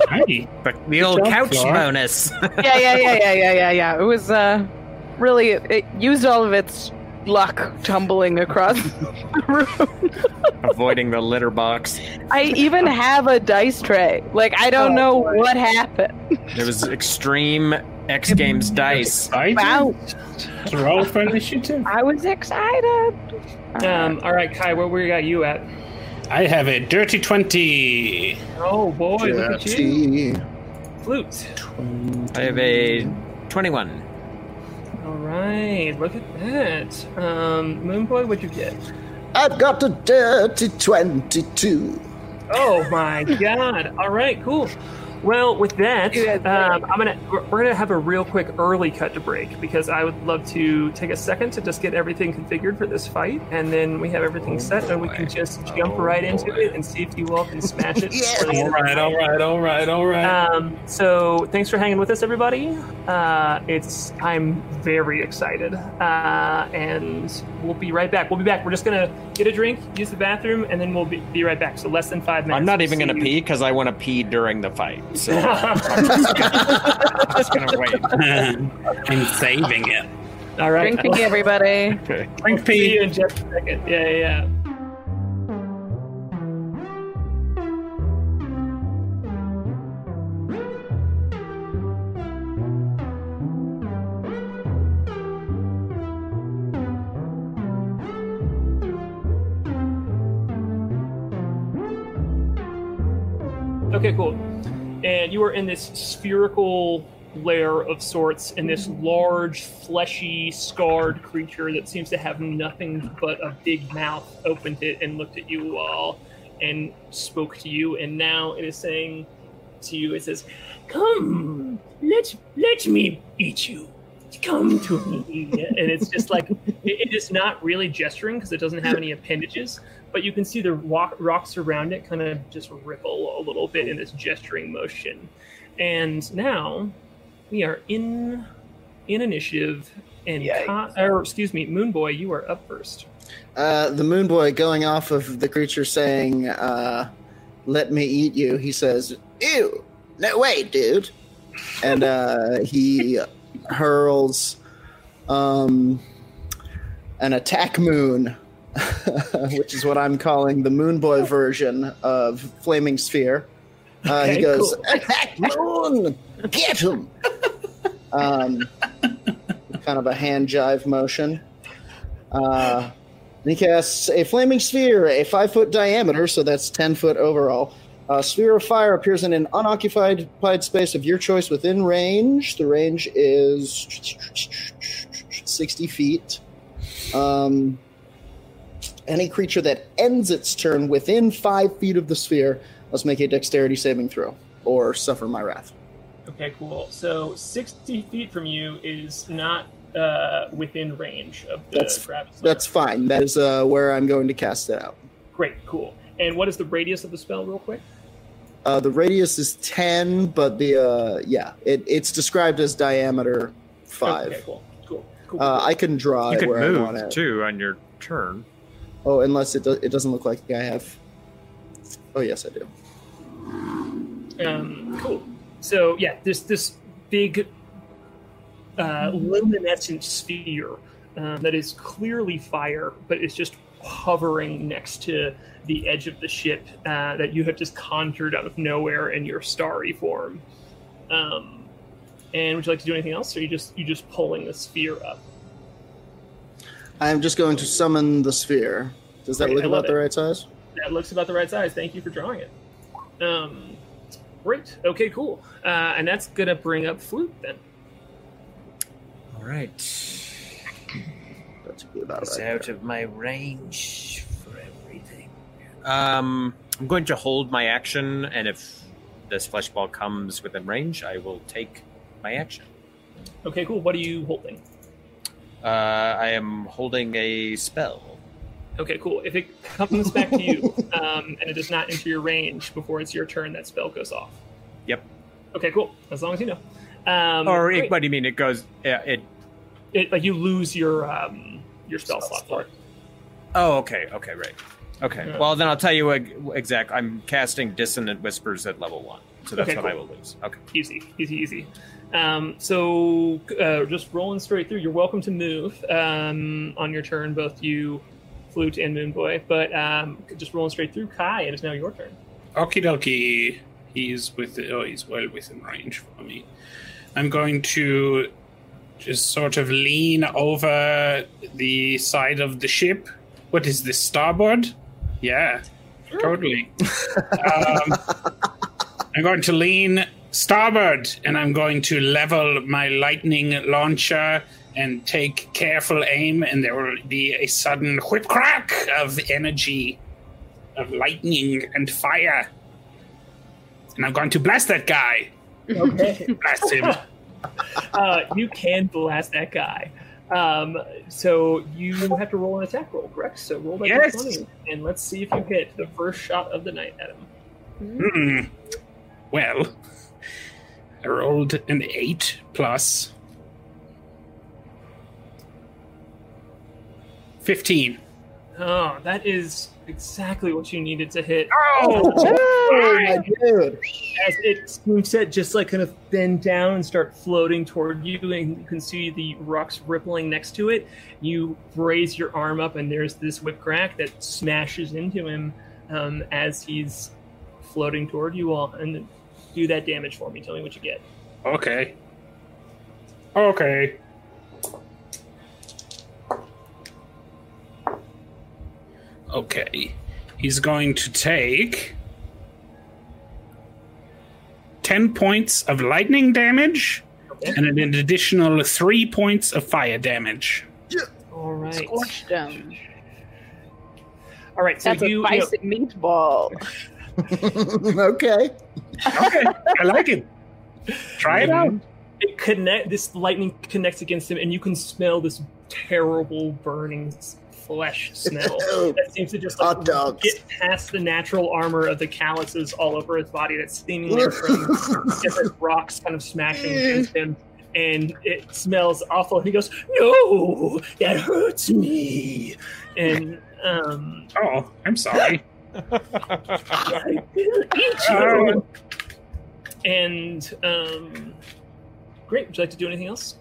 E: Hey.
D: The, the old couch
E: Flora.
D: bonus.
C: yeah, yeah, yeah, yeah, yeah, yeah, yeah. It was uh, really it used all of its luck tumbling across the room.
D: Avoiding the litter box.
C: I even have a dice tray. Like I don't
B: Oh,
C: know
B: boy.
C: what happened.
D: There was extreme X Games dice.
E: Excited?
C: Wow,
E: Roll for initiative.
C: I was excited.
B: Um, all right, Kai, where we got you at?
E: I have a dirty 20.
B: Oh boy, look at you.
F: Dirty.
B: Flute.
D: I have a 21.
B: All right, look at that. Um, Moonboy, what'd you get?
F: I've got a dirty 22.
B: Oh my god! All right, cool. Well, with that, um, I'm gonna we're we're gonna have a real quick early cut to break because I would love to take a second to just get everything configured for this fight, and then we have everything set, and we can just jump right into it and see if you all can smash it.
F: Yes.
B: before the end
E: All
B: of the
E: right,
B: night.
E: all right, all right, all right.
B: Um, so thanks for hanging with us, everybody. Uh, it's I'm very excited, uh, and we'll be right back. We'll be back. We're just gonna get a drink, use the bathroom, and then we'll be, be right back. So less than five minutes.
D: I'm not even going to
B: you-
D: pee because I want to pee during the fight. So I'm just going to wait.
E: I'm saving it.
B: All right.
C: Drinking, everybody.
D: Okay.
E: Drink
B: See you
E: pee.
B: in just a second. Yeah, yeah, yeah. Okay, cool. And you are in this spherical lair of sorts, in this large, fleshy, scarred creature that seems to have nothing but a big mouth, opened it and looked at you all and spoke to you. And now it is saying to you, it says, Come, let, let me eat you. Come to me. And it's just like, it, it is not really gesturing because it doesn't have any appendages but you can see the rock, rocks around it kind of just ripple a little bit in this gesturing motion. And now we are in in initiative, and Ka- or excuse me, Moon Boy, you are up first.
F: Uh, the moon boy going off of the creature saying, uh, let me eat you, he says, ew, no way, dude. And uh, he hurls um, an attack moon, which is what I'm calling the moon boy version of Flaming Sphere. Uh,
B: Okay,
F: he goes,
B: cool.
F: attack moon, get him. um, kind of a hand jive motion. Uh, and he casts a flaming sphere, a five foot diameter, so that's 10 foot overall. A sphere of fire appears in an unoccupied occupied space of your choice within range. The range is 60 feet. Um, any creature that ends its turn within five feet of the sphere must make a dexterity saving throw or suffer my wrath.
B: Okay, cool. So sixty feet from you is not uh, within range of the
F: That's-
B: gravity.
F: That's fine. That is uh, where I'm going to cast it out.
B: great, cool. And what is the radius of the spell, real quick?
F: Uh, the radius is 10, but the uh, yeah, it, it's described as diameter five.
B: Okay, cool, cool, cool.
F: Uh, I can draw
D: You
F: it
D: could
F: where I want
D: move
F: it.
D: too on your turn.
F: Oh, unless it do- it doesn't look like I have. Oh yes, I do.
B: Um, cool. So yeah, this this big uh, luminescent sphere um, that is clearly fire, but it's just hovering next to the edge of the ship uh, that you have just conjured out of nowhere in your starry form. Um, and would you like to do anything else, or you just you just pulling the sphere up?
F: I'm just going to summon the sphere. Does that
B: Great,
F: look
B: I love
F: about the right size?
B: That looks about the right size. Thank you for drawing it. Um, great. Okay, cool. Uh, and that's gonna bring up flute then.
D: All right.
F: That's about
D: It's
F: right.
D: out of my range for everything. Um, I'm going to hold my action, and if this flesh ball comes within range, I will take my action.
B: Okay, cool. What are you holding?
D: Uh, I am holding a spell.
B: Okay, cool. If it comes back to you um, and it does not enter your range before it's your turn, that spell goes off.
D: Yep.
B: Okay, cool. As long as you know. Um,
D: or, it, what do you mean? It goes. Yeah, it.
B: It- like you lose your um, your spell,
F: Spell
B: slot for it.
D: Oh, okay. Okay, right. Okay.
B: Yeah.
D: Well, then I'll tell you ex- exact. I'm casting dissonant whispers at level one, so that's
B: Okay,
D: what I will lose. Okay.
B: Easy, easy, easy. Um, so uh, just rolling straight through. You're welcome to move um, on your turn, both you, Flute, and Moonboy. But um, just rolling straight through. Kai, it is now your turn.
E: Okie dokie. He's with the, oh, he's well within range for me. I'm going to just sort of lean over the side of the ship. What is this, starboard? Yeah, totally. um, I'm going to lean starboard and I'm going to level my lightning launcher and take careful aim, and there will be a sudden whip crack of energy, of lightning and fire. And I'm going to blast that guy.
B: Okay.
E: Blast him.
B: uh, you can blast that guy. Um, so you have to roll an attack roll, correct? So roll that
E: Yes.
B: d20, and let's see if you hit the first shot of the night at him.
E: Hmm. Well, I rolled an 8 plus 15.
B: Oh, that is exactly what you needed to hit.
E: Oh!
F: Oh, my dude.
B: As it seems to just like kind of bend down and start floating toward you, and you can see the rocks rippling next to it. You raise your arm up, and there's this whip crack that smashes into him um, as he's floating toward you all. And do that damage for me. Tell me what you get.
E: Okay. Okay. Okay. He's going to take 10 points of lightning damage
B: Okay.
E: and an additional 3 points of fire damage.
B: All right.
C: Scorched him.
B: All right. So
C: That's a
B: you, you know,
C: spicy meatball.
F: okay.
E: Okay, I like it. Try it out.
B: it connect this lightning connects against him and you can smell this terrible burning flesh smell that seems to just like
F: Hot
B: get past the natural armor of the calluses all over his body that's seemingly from different rocks kind of smashing against him and it smells awful and he goes no that hurts me and um
E: Oh, I'm sorry.
B: I will eat you. And um, great. Would you like to do anything else?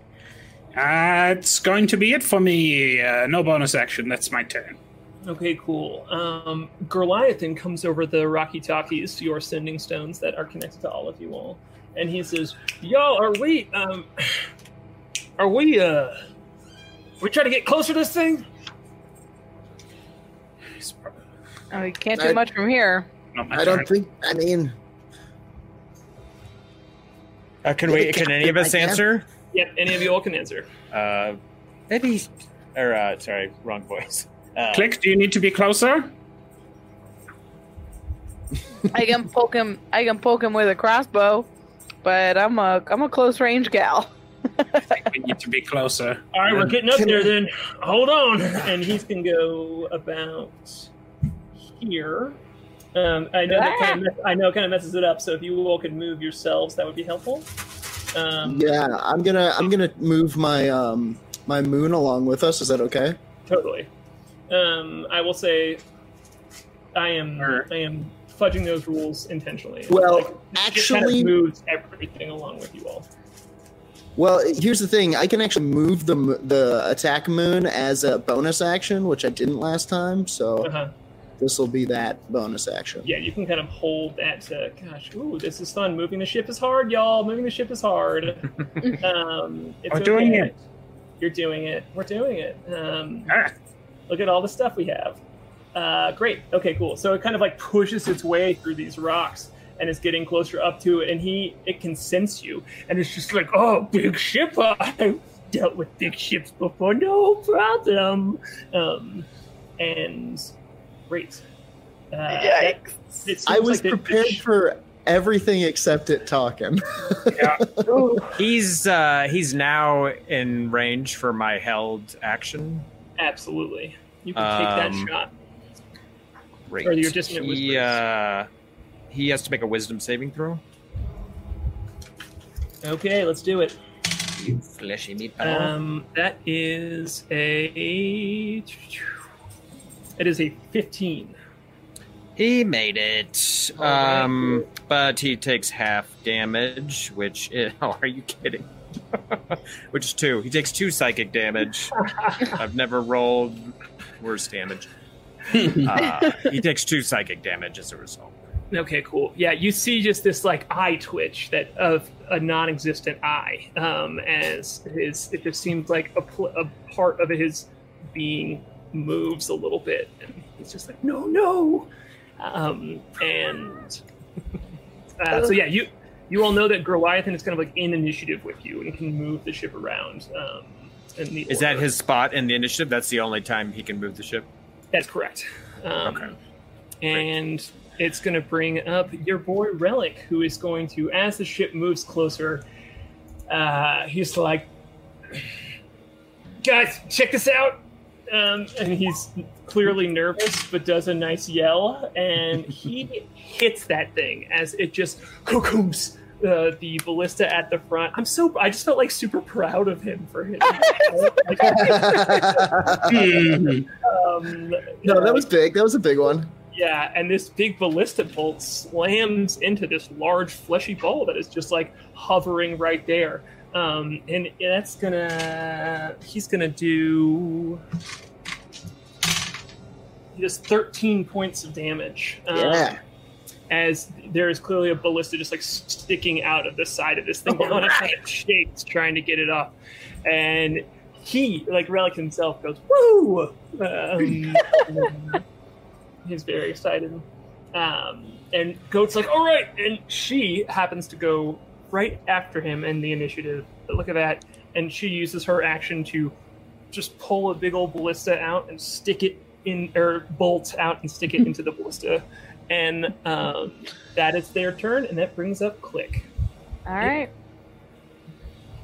E: Uh, it's going to be it for me. Uh, no bonus action. That's my turn.
B: Okay, cool. Um, Goliathan comes over the Rocky Talkies, your sending stones that are connected to all of you all, and he says, "Y'all, are we um, are we uh, we trying to get closer to this thing?"
E: It's probably
C: Oh, you can't do
F: I-
C: much from here.
E: not my
F: I
E: turn.
F: don't think. I mean,
D: Uh, can we? Can any of us
F: I can.
D: answer?
B: Yep. Any of you all can answer.
D: Uh, maybe. Or uh, sorry, wrong voice. Uh,
E: Klik, do you need to be closer?
C: I can poke him. I can poke him with a crossbow, but I'm a I'm a close range gal.
E: We need to be closer.
B: All right, we're getting up there
F: I-
B: then. Hold on. And he's going to go about here. Um, I know that kind of mess- I know it kind of messes it up. So if you all could move yourselves, that would be helpful. Um,
F: yeah. I'm gonna. I'm gonna move my um my moon along with us. Is that okay?
B: Totally. Um, I will say, I am
E: Sure.
B: I am fudging those rules intentionally.
F: Well,
B: Like, it kind
F: actually-
B: of moves everything along with you all.
F: Well, here's the thing. I can actually move the the attack moon as a bonus action, which I didn't last time. So
B: Uh-huh.
F: This will be that bonus action.
B: Yeah, you can kind of hold that. To, gosh, ooh, this is fun. Moving the ship is hard, y'all. Moving the ship is hard. um, it's
E: We're doing it.
B: You're doing it. We're doing it. Um,
E: Ah,
B: look at all the stuff we have. Uh, great. Okay, cool. So it kind of like pushes its way through these rocks and is getting closer up to it, and he it can sense you, and it's just like, oh, big ship. I've dealt with big ships before, no problem. Um, and great. Uh, that-
F: I was
B: like the- the
F: prepared
B: sh-
F: for everything except it talking.
D: he's uh, he's now in range for my held action.
B: Absolutely, you can take that
D: Um,
B: shot.
D: Great.
B: Or your dissonant
D: he,
B: whispers.
D: uh, he has to make a wisdom saving throw.
B: Okay, let's do it.
D: You fleshy meatball.
B: Um, that is a. It is a fifteen.
D: He made it.
B: Right.
D: Um, but he takes half damage, which is, oh, are you kidding? which is two. He takes two psychic damage. I've never rolled worse damage. Uh, he takes two psychic damage as a result.
B: Okay, cool. Yeah, you see just this like eye twitch that of a non-existent eye, um, as his it just seems like a, pl- a part of his being moves a little bit, and he's just like, no, no, um, and uh, so yeah, you you all know that Goliathan is kind of like in initiative with you and can move the ship around. Um,
D: Is that his spot in the initiative? That's the only time he can move the ship.
B: That's correct. Um,
D: Okay.
B: And it's going to bring up your boy Relic, who is going to, as the ship moves closer, uh, he's like, guys, check this out. Um, and he's clearly nervous, but does a nice yell, and he hits that thing as it just cooms uh, the ballista at the front. I'm so I just felt like super proud of him for hitting. Like, um,
F: no, that was big. That was a big one.
B: yeah, and this big ballista bolt slams into this large fleshy ball that is just like hovering right there. Um, and that's gonna he's gonna do just 13 points of damage. Um,
F: Yeah.
B: As there is clearly a ballista just like sticking out of the side of this thing, and it kind of shakes trying to get it off, And he, like Relic himself, goes woo. Um, he's very excited. Um, and Goat's like, all right. And she happens to go right after him in the initiative. But look at that. And she uses her action to just pull a big old ballista out and stick it in, or bolt out and stick it into the ballista. And um, that is their turn, and that brings up Klik.
C: All right.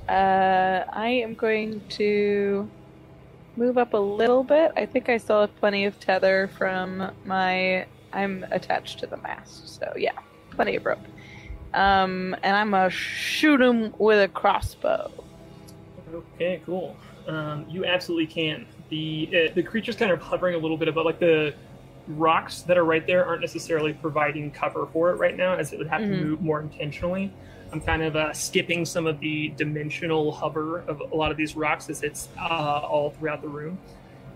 C: Uh, I am going to move up a little bit. I think I still have plenty of tether from my. I'm attached to the mast, so yeah, plenty of rope. Um, and I'm gonna shoot him with a crossbow.
B: Okay, cool. Um, you absolutely can. The uh, the creature's kind of hovering a little bit above, like the rocks that are right there aren't necessarily providing cover for it right now, as it would have
C: Mhm.
B: to move more intentionally. I'm kind of uh, skipping some of the dimensional hover of a lot of these rocks as it's uh, all throughout the room.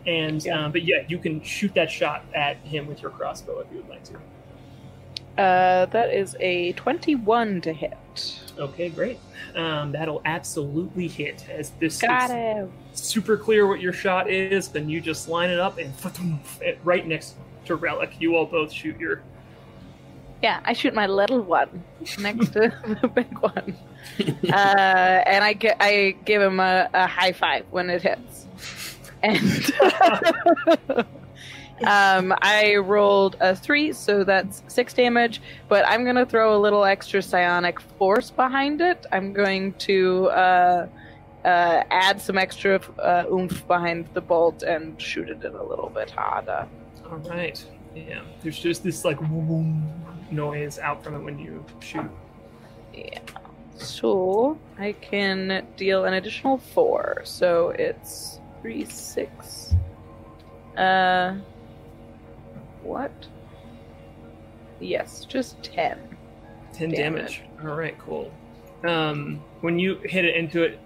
B: And um, but yeah, you can shoot that shot at him with your crossbow if you would like to.
C: Uh, that is a 21 to hit.
B: Okay, great. Um, that'll absolutely hit as this
C: Got
B: is-
C: it.
B: super clear what your shot is, then you just line it up and right next to Relic, you all both shoot your.
C: Yeah, I shoot my little one next to the big one, uh, and I get I give him a, a high five when it hits, and um, I rolled a three, so that's six damage. But I'm gonna throw a little extra psionic force behind it. I'm going to uh, uh, add some extra uh, oomph behind the bolt and shoot it in a little bit harder.
B: All right. Yeah. There's just this like boom noise out from it when you shoot.
C: Yeah. So I can deal an additional four. So it's three, six. Uh, what? Yes, just ten.
B: 10
C: Damn
B: damage. All right, cool. Um, when you hit it into it,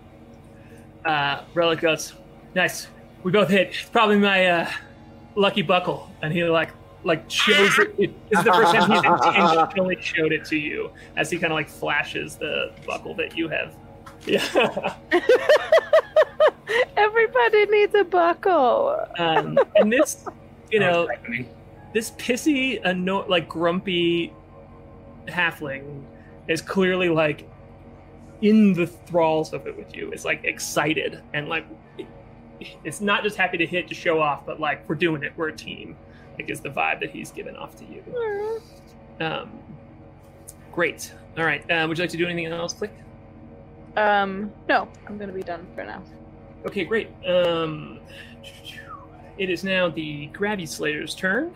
B: uh, Relic goes, nice. We both hit. It's probably my uh, lucky buckle. And he like like shows it. it this is the first time he's intentionally showed it to you as he kind of like flashes the buckle that you have. Yeah.
C: Everybody needs a buckle.
B: um, and this, you know,
E: That's happening.
B: This pissy, anno- like grumpy halfling is clearly like in the thralls of it with you. It's like excited and like it's not just happy to hit to show off, but like we're doing it. We're a team. Like is the vibe that he's given off to you. Um, great. All right. Uh, would you like to do anything else? Klik.
C: Um, no, I'm gonna be done for now.
B: Okay, great. Um, it is now the Gravislayer's turn,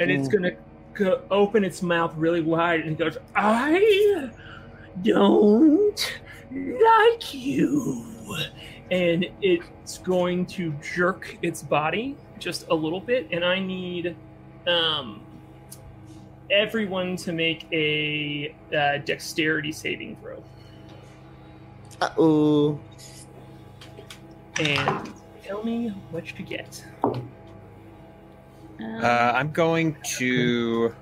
B: and it's gonna go open its mouth really wide and it goes, "I don't like you," and it's going to jerk its body just a little bit, and I need um, everyone to make a uh, dexterity saving throw.
F: Uh oh.
B: And tell me what you get.
D: Uh, I'm going to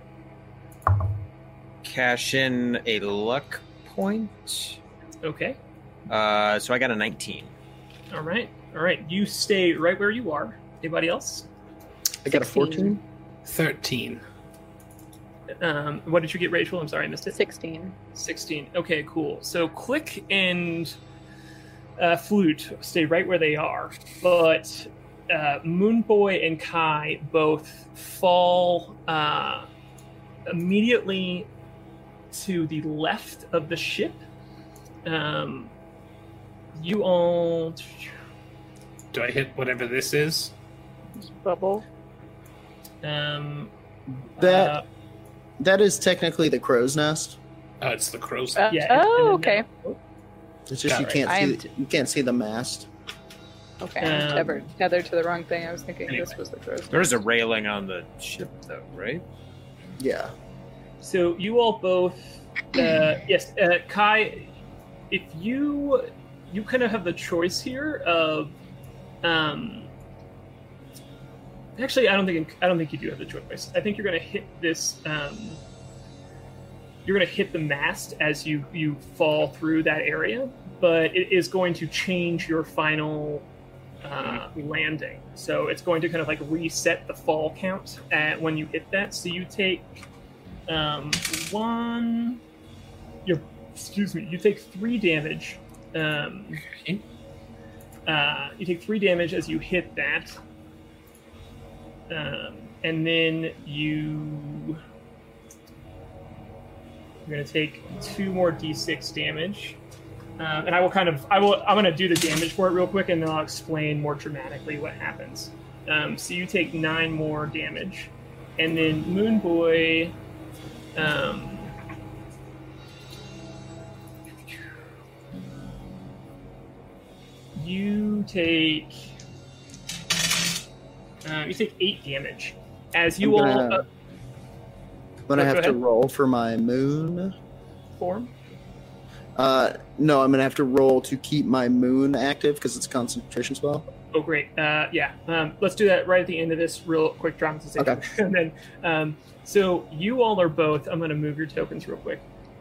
D: cash in a luck point.
B: Okay.
D: Uh, so I got a 19.
B: All right. All right. You stay right where you are. Anybody else?
F: I got a 14.
E: 13.
B: Um, what did you get, Rachel? I'm sorry, I missed it.
C: 16.
B: 16. Okay, cool. So Klik and uh, Flute stay right where they are, but uh, Moonboy and Kai both fall uh, immediately to the left of the ship. Um, you all.
E: Do I hit whatever this is?
C: Bubble.
B: Um,
F: That
B: uh,
F: that is technically the crow's nest.
E: Oh, it's the crow's.
C: Uh,
B: yeah,
C: oh, okay.
F: It's just
E: Got
F: you
E: it.
F: can't
C: I
F: see
C: am
F: you can't see the mast.
C: Okay, I'm
B: Um,
C: tethered, tethered to the wrong thing. I was thinking
E: Anyway.
C: this was the crow's
D: There is a railing on the ship, though, right?
F: Yeah.
B: So you all both, uh, yes, uh, Kai. If you you kind of have the choice here of, um, actually, I don't think I don't think you do have the choice. I think you're going to hit this. Um, you're going to hit the mast as you you fall through that area, but it is going to change your final uh, landing. So it's going to kind of like reset the fall count at when you hit that. So you take um, one. Your excuse me. You take three damage. Um,
E: Okay.
B: uh, you take three damage as you hit that, um, and then you you're going to take two more d6 damage. Um, and I will kind of I will I'm going to do the damage for it real quick, and then I'll explain more dramatically what happens. Um, so you take nine more damage, and then Moon Boy. Um, you take uh, you take eight damage as you
F: I'm
B: all
F: gonna-
B: uh,
F: I'm gonna
B: Go
F: have to roll for my moon.
B: form.
F: Uh, no, I'm gonna have to roll to keep my moon active because it's a concentration spell.
B: Oh, great. Uh, yeah. Um, let's do that right at the end of this real quick dramatization.
F: Okay.
B: and then, um, so you all are both. I'm going to move your tokens real quick.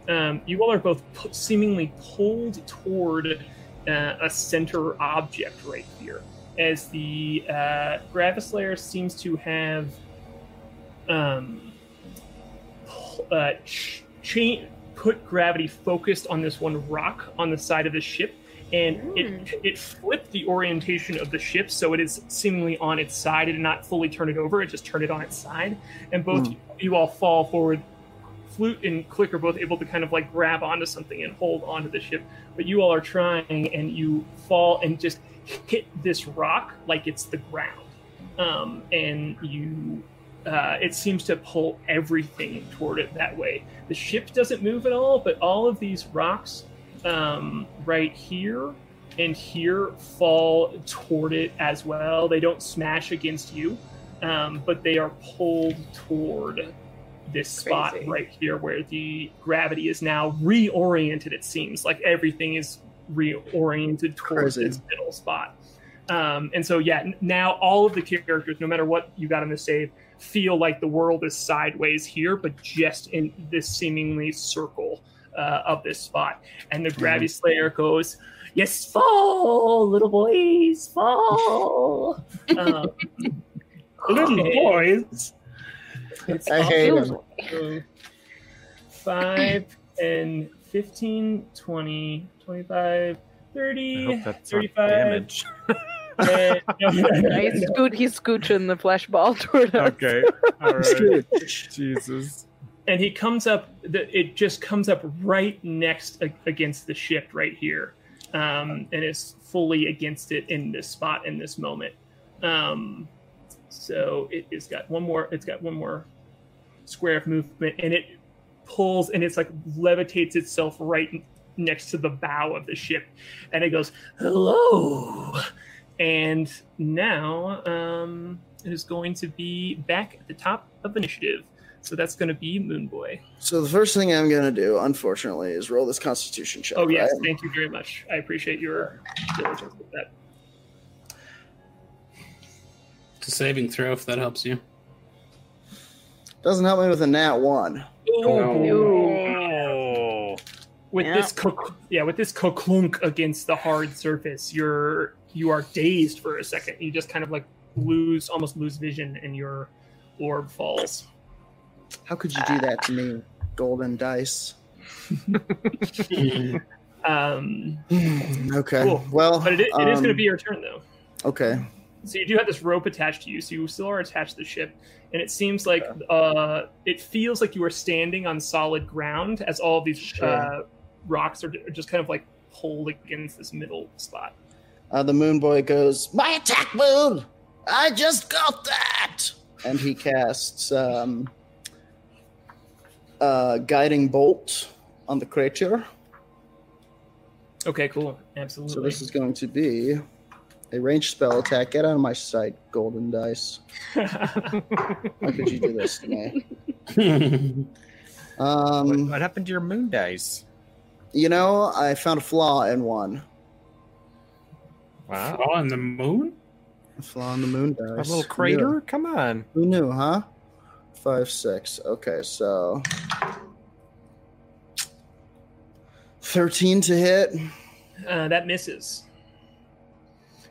B: Um, you all are both pu- seemingly pulled toward uh, a center object right here, as the uh, Gravislayer seems to have um, uh, ch- cha- put gravity focused on this one rock on the side of the ship and it it flipped the orientation of the ship so it is seemingly on its side. It did not fully turn it over; it just turned it on its side, and both you all fall forward. Flute and Klik are both able to kind of like grab onto something and hold onto the ship, but you all are trying, and you fall and just hit this rock like it's the ground, um, and you. Uh, it seems to pull everything toward it that way. The ship doesn't move at all, but all of these rocks um, right here and here fall toward it as well. They don't smash against you, um, but they are pulled toward this spot
C: Crazy.
B: right here where the gravity is now reoriented. It seems like everything is reoriented towards
F: Crazy.
B: this middle spot. Um, and so, yeah, now all of the characters, no matter what you got in the save, feel like the world is sideways here, but just in this seemingly circle uh, of this spot. And the Gravislayer goes, Yes, fall, little boys, fall. um,
E: Little boys.
B: It's
F: I hate
C: feels
F: him.
B: um, 5 and 15, 20, 25, 30,
D: hope that's
B: 35. no, no,
C: He's, scoot, he's scooching the flesh ball toward us.
D: Okay. All right. Jesus.
B: and he comes up it just comes up right next against the ship right here um, and is fully against it in this spot in this moment um, so it, it's got one more it's got one more square of movement and it pulls and it's like levitates itself right next to the bow of the ship and it goes hello and now um, it is going to be back at the top of initiative so that's going to be Moonboy.
F: So the first thing I'm gonna do, unfortunately, is roll this Constitution check.
B: Oh yes,
F: right?
B: thank you very much. I appreciate your diligence with that.
E: It's a saving throw if that helps you.
F: Doesn't help me with a nat one.
E: Oh.
C: Ooh.
B: with
C: Yeah.
B: this co- yeah with this clunk against the hard surface you're you are dazed for a second you just kind of like lose almost lose vision and your orb falls
F: How could you do that to me, golden dice?
B: um
F: Okay.
B: Cool.
F: Well,
B: but it, is- it is going to
F: um,
B: be your turn though
F: okay.
B: so you do have this rope attached to you so you still are attached to the ship and it seems like uh it feels like you are standing on solid ground as all of these
F: Sure.
B: uh rocks are are just kind of like pulled against this middle spot
F: Uh, the moon boy goes, My attack moon! I just got that! And he casts um, uh, Guiding Bolt on the creature.
B: okay cool absolutely
F: So this is going to be a ranged spell attack. Get out of my sight, golden dice. How could you do this to me?
D: What,
F: Um,
D: what happened to your moon dice?
F: you know, I found a flaw in one.
D: Wow.
E: Oh, on the moon?
F: A flaw in the moon
D: guys.
F: A
D: little crater? Come on.
F: Who knew, huh? Five, six. Okay, so. 13 to hit.
B: uh, that misses.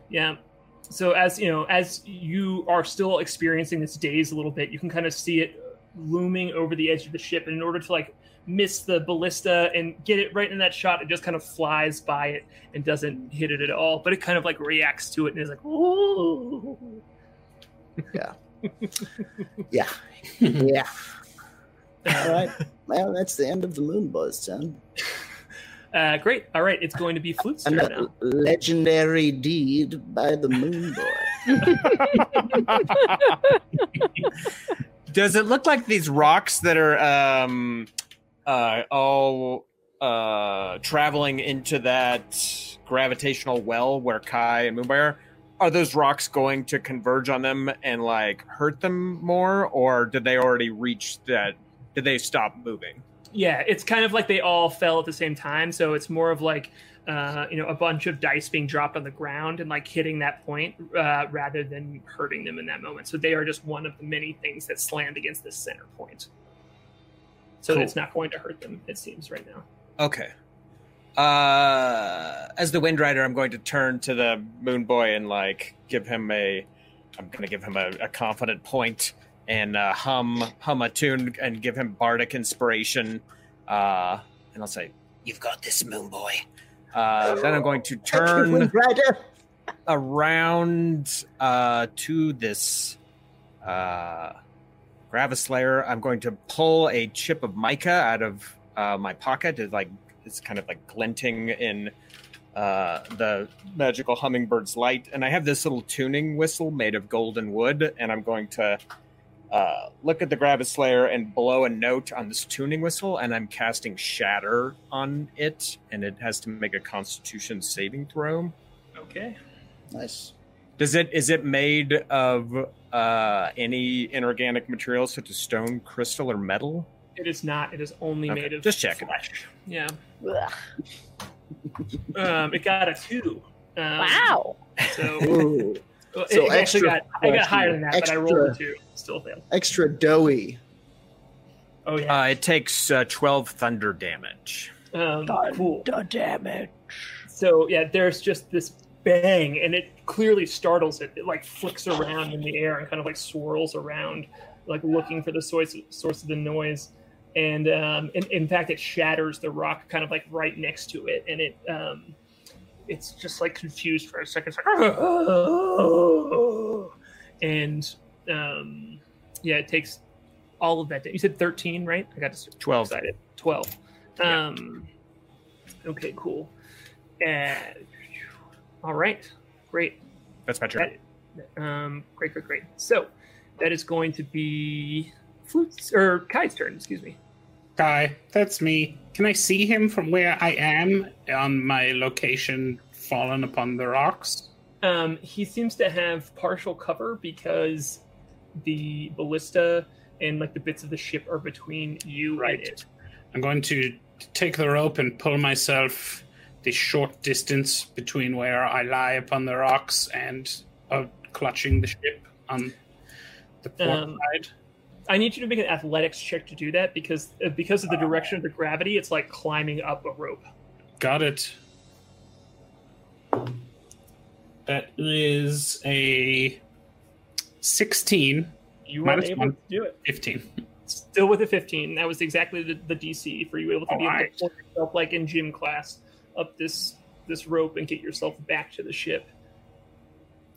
B: Yeah. So as you know, as you are still experiencing this daze a little bit, you can kind of see it looming over the edge of the ship. And in order to like miss the ballista and get it right in that shot, it just kind of flies by it and doesn't hit it at all. But it kind of like reacts to it and is like, "Ooh."
F: Yeah. yeah. Yeah. All right. Well, that's the end of the moon buzz, son.
B: Uh, great. All right, it's going to be Flute's turn now.
F: Legendary deed by the moon boy.
D: Does it look like these rocks that are um, uh, all uh, traveling into that gravitational well where Kai and Moonboy are? Are those rocks going to converge on them and like hurt them more, or did they already reach that? Did they stop moving?
B: Yeah, it's kind of like they all fell at the same time. So it's more of like, uh, you know, a bunch of dice being dropped on the ground and like hitting that point uh, rather than hurting them in that moment. So they are just one of the many things that slammed against this center point. So
D: Cool.
B: it's not going to hurt them, it seems, right now.
D: Okay. Uh, as the Wind Rider, I'm going to turn to the Moon Boy and like give him a. I'm going to give him a, a confident point and uh, hum hum a tune and give him bardic inspiration. Uh, and I'll say, "You've got this, Moon Boy." Uh, then I'm going to turn
F: Rider.
D: around uh, to this uh, Gravislayer. I'm going to pull a chip of mica out of uh, my pocket. It's like it's kind of like glinting in uh, the magical hummingbird's light, and I have this little tuning whistle made of golden wood, and I'm going to. Uh, look at the Gravislayer and blow a note on this tuning whistle, and I'm casting Shatter on it, and it has to make a Constitution saving throw.
B: Okay.
F: Nice.
D: Does it is it made of uh, any inorganic materials such as stone, crystal, or metal?
B: It is not. It is only
D: Okay,
B: made of
D: just checking.
B: flesh. Yeah. Um, it got a two. Um,
C: Wow.
B: So,
F: Ooh,
B: well,
F: So
B: it actually
F: extra
B: got, I got higher than that, but I rolled a two. Still failed.
F: extra doughy.
B: Oh, yeah.
D: Uh, it takes uh, twelve thunder damage.
B: Um, cool.
C: Damage.
B: So yeah, there's just this bang, and it clearly startles it. It like flicks around in the air and kind of like swirls around, like looking for the source source of the noise. And um, in, in fact, it shatters the rock kind of like right next to it, and it um, it's just like confused for a second. It's like, and um, yeah, it takes all of that. You said thirteen, right? I got to
D: 12.
B: excited. Twelve. Um, okay, cool. Uh, all right, great.
D: That's my turn.
B: That, um, great, great, great. So that is going to be Flute's or Kai's turn. Excuse me.
E: Guy, that's me. Can I see him from where I am on my location fallen upon the rocks?
B: Um, he seems to have partial cover because the ballista and like the bits of the ship are between you
E: Right.
B: and it.
E: I'm going to take the rope and pull myself the short distance between where I lie upon the rocks and uh, clutching the ship on the port
B: Um,
E: side.
B: I need you to make an athletics check to do that because uh, because of the direction of the gravity, it's like climbing up a rope.
E: Got it. That is a 16,
B: You were able
E: one.
B: to do it.
E: 15.
B: Still with a 15. That was exactly the, the DC for you able to be able to pull yourself like in gym class up this this rope and get yourself back to the ship.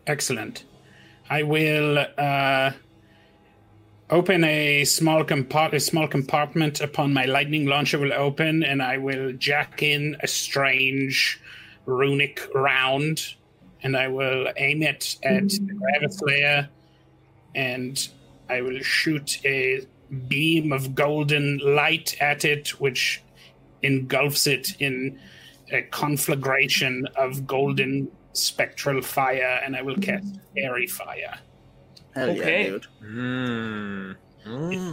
E: Excellent. I will uh, open a small compart a small compartment upon my lightning launcher will open, and I will jack in a strange runic round, and I will aim it at the Gravislayer, and I will shoot a beam of golden light at it, which engulfs it in a conflagration of golden spectral fire, and I will cast fairy fire.
F: Hell
B: Okay.
F: yeah, dude.
D: Mm.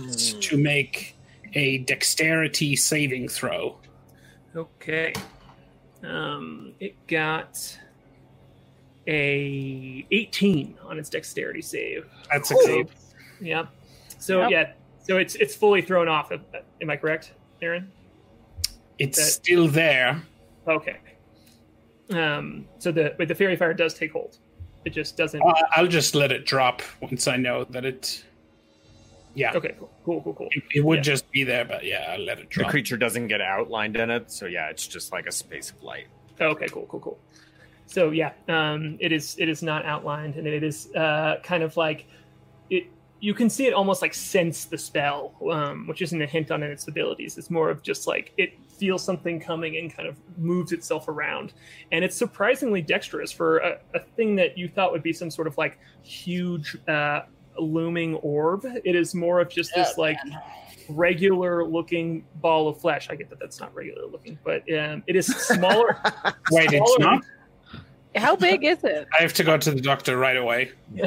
E: It's
D: Mm.
E: to make a dexterity saving throw.
B: Okay. Um, it got a 18 on its dexterity save.
E: That's a save.
B: yeah. So
C: Yep.
B: yeah, so it's it's fully thrown off. Am I correct, Aaron?
E: It's
B: that-
E: still there.
B: Okay. Um, so the but the fairy fire does take hold. It just doesn't.
E: Uh, I'll just let it drop once I know that it. Yeah,
B: okay, cool, cool, cool, cool.
E: it, it would
B: Yeah.
E: just be there, but yeah, I'll let it drop.
D: The creature doesn't get outlined in it, so yeah, it's just like a space of light.
B: Okay, cool, cool, cool. So yeah, um, it is it is not outlined, and it is uh, kind of like it. You can see it almost like sense the spell, um, which isn't a hint on its abilities. It's more of just like it feels something coming and kind of moves itself around, and it's surprisingly dexterous for a, a thing that you thought would be some sort of like huge uh, looming orb. It is more of just this like regular looking ball of flesh. I get that that's not regular looking, but um, it is smaller.
E: Wait, it's
B: smaller-
E: not.
C: How big is it?
E: I have to go to the doctor right away.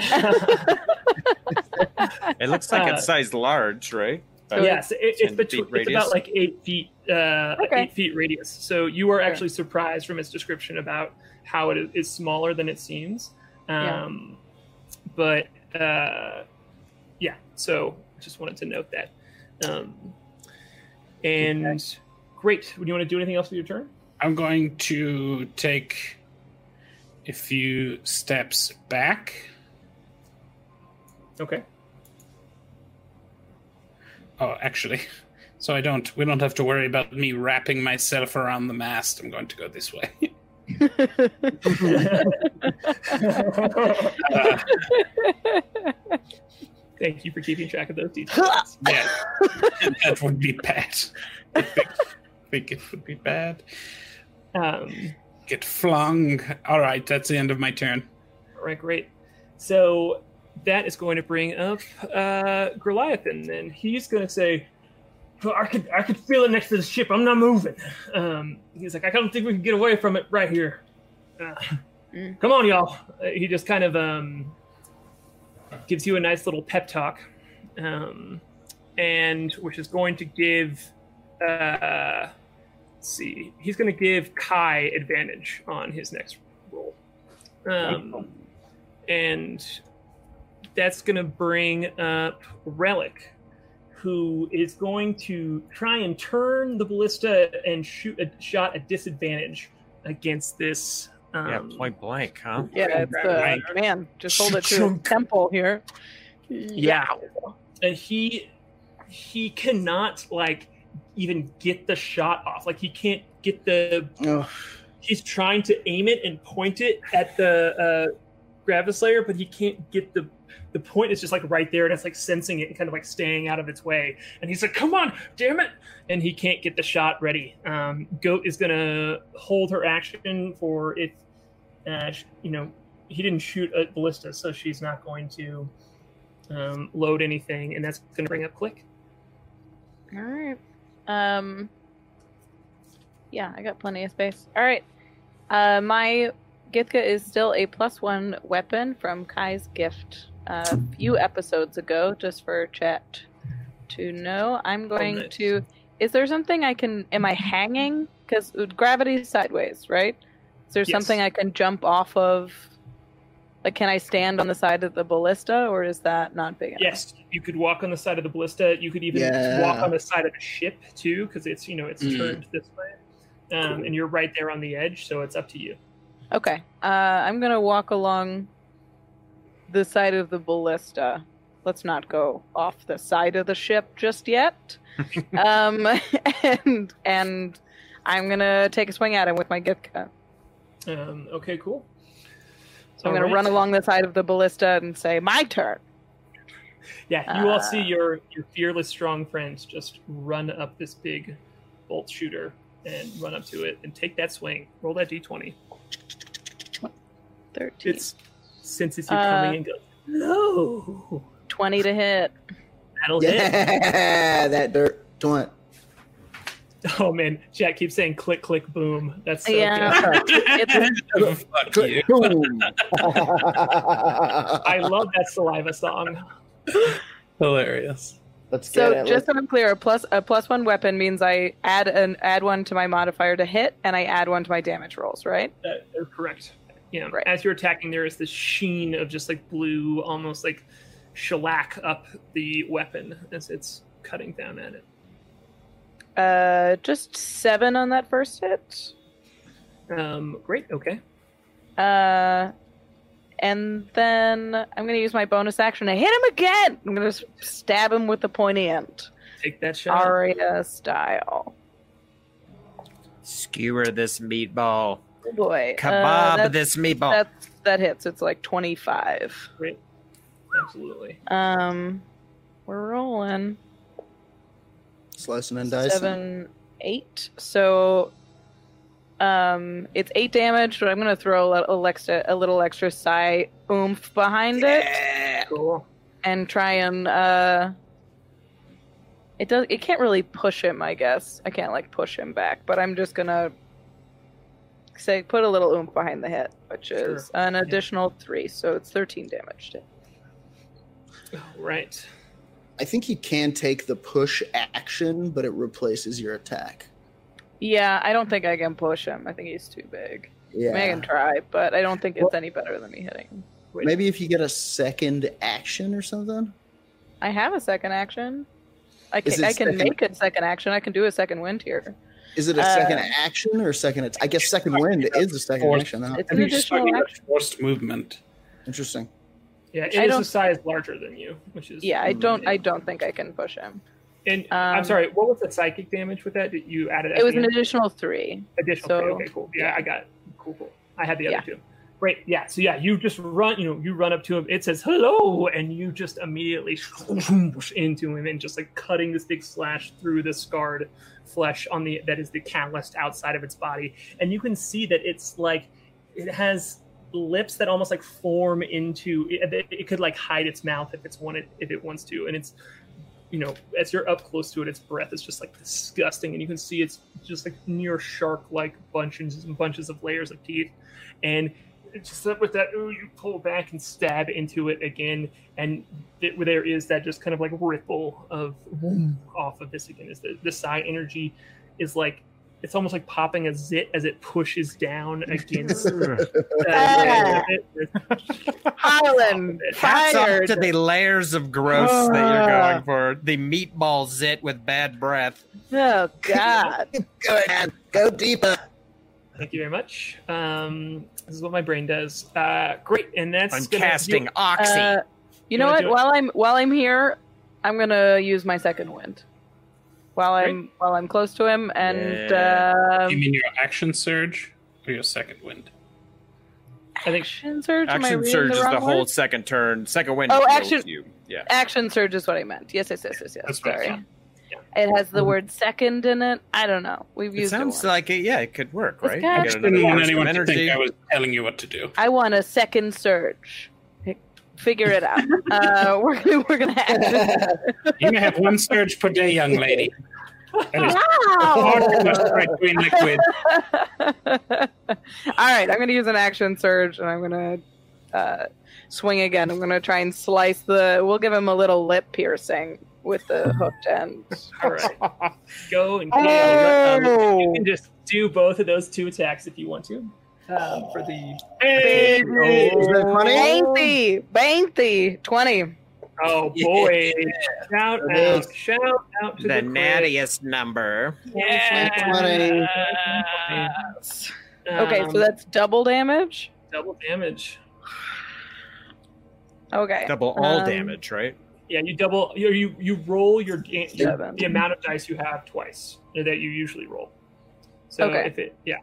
D: It looks like
B: Uh,
D: it's sized large, right?
C: So
B: yes, it, it's, between, it's about like eight feet, uh,
C: Okay.
B: eight feet radius. So you are actually surprised from its description about how it is, is smaller than it seems.
C: Yeah.
B: Um, But uh, yeah, so I just wanted to note that. Um, and great. Would you want to do anything else with your turn?
E: I'm going to take a few steps back.
B: Okay.
E: Oh, actually, so I don't. We don't have to worry about me wrapping myself around the mast. I'm going to go this way. Uh,
B: Thank you for keeping track of those details.
E: yeah, that would be bad. I think, I think it would be bad.
B: um,
E: Get flung. All right, that's the end of my turn.
B: All right, great. So that is going to bring up uh, Goliathan. Then he's going to say, "Well, "I could, I could feel it next to the ship. I'm not moving." Um, he's like, "I don't think we can get away from it right here." Uh,
C: Mm.
B: Come on, y'all. Uh, he just kind of um, gives you a nice little pep talk, um, and which is going to give. Uh, let's see, he's going to give Kai advantage on his next roll. Um, and that's going to bring up Relic, who is going to try and turn the ballista and shoot a shot at disadvantage against this. Um,
D: Yeah, point blank, huh?
C: yeah, it's
B: Right.
C: uh, man. Just hold it to his temple here.
B: Yeah. And he he cannot like even get the shot off. Like he can't get the
F: Oh,
B: he's trying to aim it and point it at the uh Gravislayer, but he can't get the the point is just like right there and it's like sensing it and kind of like staying out of its way. And he's like, Come on, damn it. And he can't get the shot ready. Um Goat is gonna hold her action for if uh you know he didn't shoot a ballista, so she's not going to um, load anything, and that's to bring up Klik.
C: All right. Um. Yeah, I got plenty of space. All right. Uh, my gythka is still a plus one weapon from Kai's gift a few episodes ago, just for chat to know. I'm going
B: nice.
C: to. Is there something I can? Am I hanging? Because gravity is sideways, right? Is there
B: Yes.
C: something I can jump off of Like, can I stand on the side of the ballista, or is that not big enough?
B: Yes, you could walk on the side of the ballista. You could even
F: Yeah.
B: walk on the side of the ship too, because it's you know it's
E: Mm.
B: turned this way, um, and you're right there on the edge. So it's up to you.
C: Okay. Uh, I'm gonna walk along the side of the ballista. Let's not go off the side of the ship just yet. um, and and I'm gonna take a swing at him with my gythka.
B: Um, okay, cool.
C: So I'm gonna
B: Alright.
C: run along the side of the ballista and say, "My turn."
B: Yeah, you all
C: Uh,
B: see your your fearless, strong friends just run up this big bolt shooter and run up to it and take that swing. Roll that d20.
C: Thirteen.
B: It's since it's you
C: Uh,
B: coming and goes. No,
C: Twenty to hit.
B: that'll hit.
F: Yeah, that dirt joint.
B: Oh man, Jack keeps saying click, click, boom. That's so
C: Yeah.
B: good.
C: It's
E: Fuck you.
B: I love that saliva song.
E: Hilarious.
F: Let's get
C: so
F: it.
C: just so I'm clear, a plus a plus one weapon means I add an add one to my modifier to hit, and I add one to my damage rolls, right?
B: That is correct. Yeah.
C: Right.
B: As you're attacking, there is this sheen of just like blue, almost like shellac up the weapon as it's cutting down at it.
C: Uh, just seven on that first hit.
B: Um, great. Okay.
C: Uh, and then I'm gonna use my bonus action to hit him again. I'm gonna stab him with the pointy end,
B: Take that shot.
C: Arya style.
D: Skewer this meatball.
C: Oh boy, uh,
D: Kebab
C: that's-
D: this meatball.
C: That's that hits. It's like 25.
B: Great. Absolutely.
C: Um, we're rolling
F: Slicing and dicing.
C: seven, eight. So, um, it's eight damage, but I'm gonna throw a little extra, a little extra psi oomph behind it.
B: Cool.
C: and try and uh it does it can't really push him i guess i can't like push him back but i'm just gonna say put a little oomph behind the hit which is
B: Sure.
C: an additional three so it's 13 damage to
B: Right.
F: I think he can take the push action, but it replaces your attack.
C: yeah i don't think i can push him i think he's too big Yeah. I, mean, I
F: Yeah.
C: can try but i don't think it's any better than me hitting him
F: Maybe if you get a second action or something.
C: i have a second action i can i can
F: second-
C: make a second action i can do a second wind here
F: Is it a
C: Uh,
F: second action or second? At- I guess second wind is a second
E: Fourth.
F: action. Huh?
C: it's
E: I
C: an
E: just
C: additional
E: talking about
C: action
E: forced movement.
F: Interesting.
B: Yeah, it
C: I
B: is a size larger than you, which is
C: yeah i don't
B: Yeah.
C: i don't think i can push him
B: And I'm
C: um,
B: sorry, what was the psychic damage with that? Did you added? at
C: it was an additional three
B: additional.
C: so-
B: okay, okay, cool. Yeah, I got it. Cool, cool. I had the other
C: Yeah.
B: two. Great. Yeah. So yeah, you just run. You know, you run up to him. It says hello, and you just immediately into him and just like cutting this big slash through the scarred flesh on the that is the catalyst outside of its body, and you can see that it's like it has lips that almost like form into it, it could like hide its mouth if it's wanted if it wants to. And it's you know as you're up close to it its breath is just like disgusting. And you can see it's just like near shark like bunches and bunches of layers of teeth. And just with that ooh, you pull back and stab into it again and it, there is that just kind of like ripple of off of this again is the, the psi energy is like it's almost like popping a zit as it pushes down against uh,
C: Highland
D: Hats off
C: fired.
D: to the layers of gross that you're
C: Ah.
D: going for. The meatball zit with bad breath.
C: Oh God!
F: Go ahead, Go deeper.
B: Thank you very much. Um, this is what my brain does. Uh, great, and that's
D: I'm
B: gonna
D: casting
B: do-
D: oxy.
C: Uh, you know what? While I'm while I'm here, I'm gonna use my second wind. While I'm while I'm close to him, and
D: Yeah.
E: you
C: uh,
E: mean your action surge or your second wind?
B: I think
C: action surge.
D: Action surge
C: the
D: is
C: wrong
D: the whole
C: word?
D: second turn. Second wind.
C: Oh, action-
D: You. Yeah.
C: Action surge is what I meant. Yes, yes, yes, yes, yes.
E: That's right,
C: Sorry.
E: Yeah.
B: Yeah.
C: It has the word second in it. I don't know. We've
D: It
C: used
D: sounds
C: it once.
D: like it, yeah, it could work, right?
C: got-
D: You
E: Didn't want anyone to think I was telling you what to do.
C: I want a second surge. Figure it out. uh, we're gonna we're gonna add
E: You may have one surge per day, young lady.
C: Wow!
E: between liquid.
C: All right, I'm going to use an action surge, and I'm going to uh, swing again. I'm going to try and slice the. We'll give him a little lip piercing with the hooked end.
B: all right. Go and yeah, you
C: Oh!
B: can just do both of those two attacks if you want to. um, for the.
E: Hey!
F: Is that funny?
C: Bainty, Bainty, twenty.
B: Oh boy! Shout
F: It
B: out!
F: is.
B: Shout out to
D: the
B: the, crit.
D: nattiest number.
B: Yeah.
C: Okay,
B: Um,
C: so that's double damage.
B: double damage.
C: Okay.
D: Double all
C: Um,
D: damage, right?
B: Yeah, you double. You you, you roll your, your the amount of dice you have twice that you usually roll. So
C: Okay.
B: if it yeah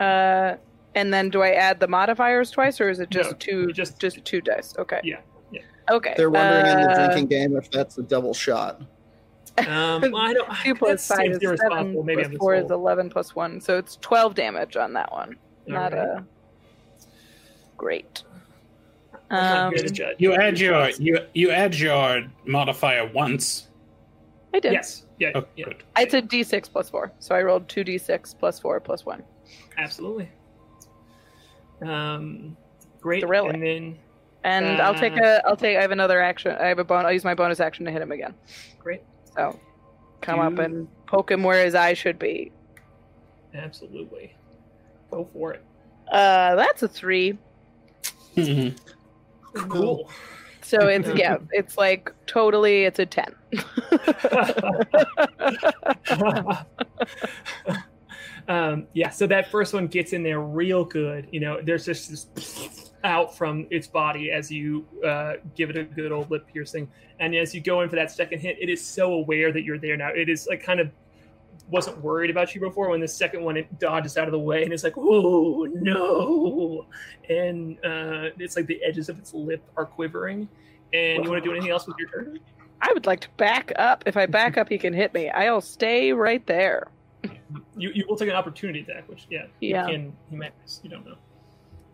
C: Uh, and then do I add the modifiers twice, or is it just
B: No,
C: two?
B: just-
C: Just just two dice. Okay.
B: Yeah, yeah.
C: Okay.
F: They're wondering in the
C: uh,
F: drinking game if that's a double shot.
B: um well, I don't
C: Two plus
B: that
C: five
B: seems
C: is seven.
B: Maybe
C: plus
B: I'm just
C: four is eleven plus one, so it's twelve damage on that one. Not
B: Alright.
C: a great.
B: I'm not
C: Um,
B: good at judge-
E: You add your you you add your modifier once.
C: I did.
B: yes yeah
E: Oh,
B: yeah
E: good.
C: It's a d6 plus four, so I rolled two d6 plus four plus one.
B: absolutely. Um, great.
C: Thrilling.
B: And then
C: And I'll take
B: Uh,
C: a. I'll take. I have another action. I have a bon. I'll use my bonus action to hit him again.
B: great.
C: So come up and poke him where his eye should be.
B: Absolutely. Go for it.
C: Uh, that's a three.
E: Mhm.
B: Cool.
C: So it's yeah, it's like totally. It's a ten.
B: um, yeah, so that first one gets in there real good. You know, there's just this out from its body as you uh, give it a good old lip piercing. And as you go in for that second hit, it is so aware that you're there now. It is like kind of wasn't worried about you before. When the second one it dodges out of the way and it's like, oh no, and uh, it's like the edges of its lip are quivering. And you want to do anything else with your turn?
C: I would like to back up. If I back up, he can hit me. I'll stay right there.
B: You you will take an opportunity attack, which yeah,
C: Yeah.
B: he can he might miss. You don't know.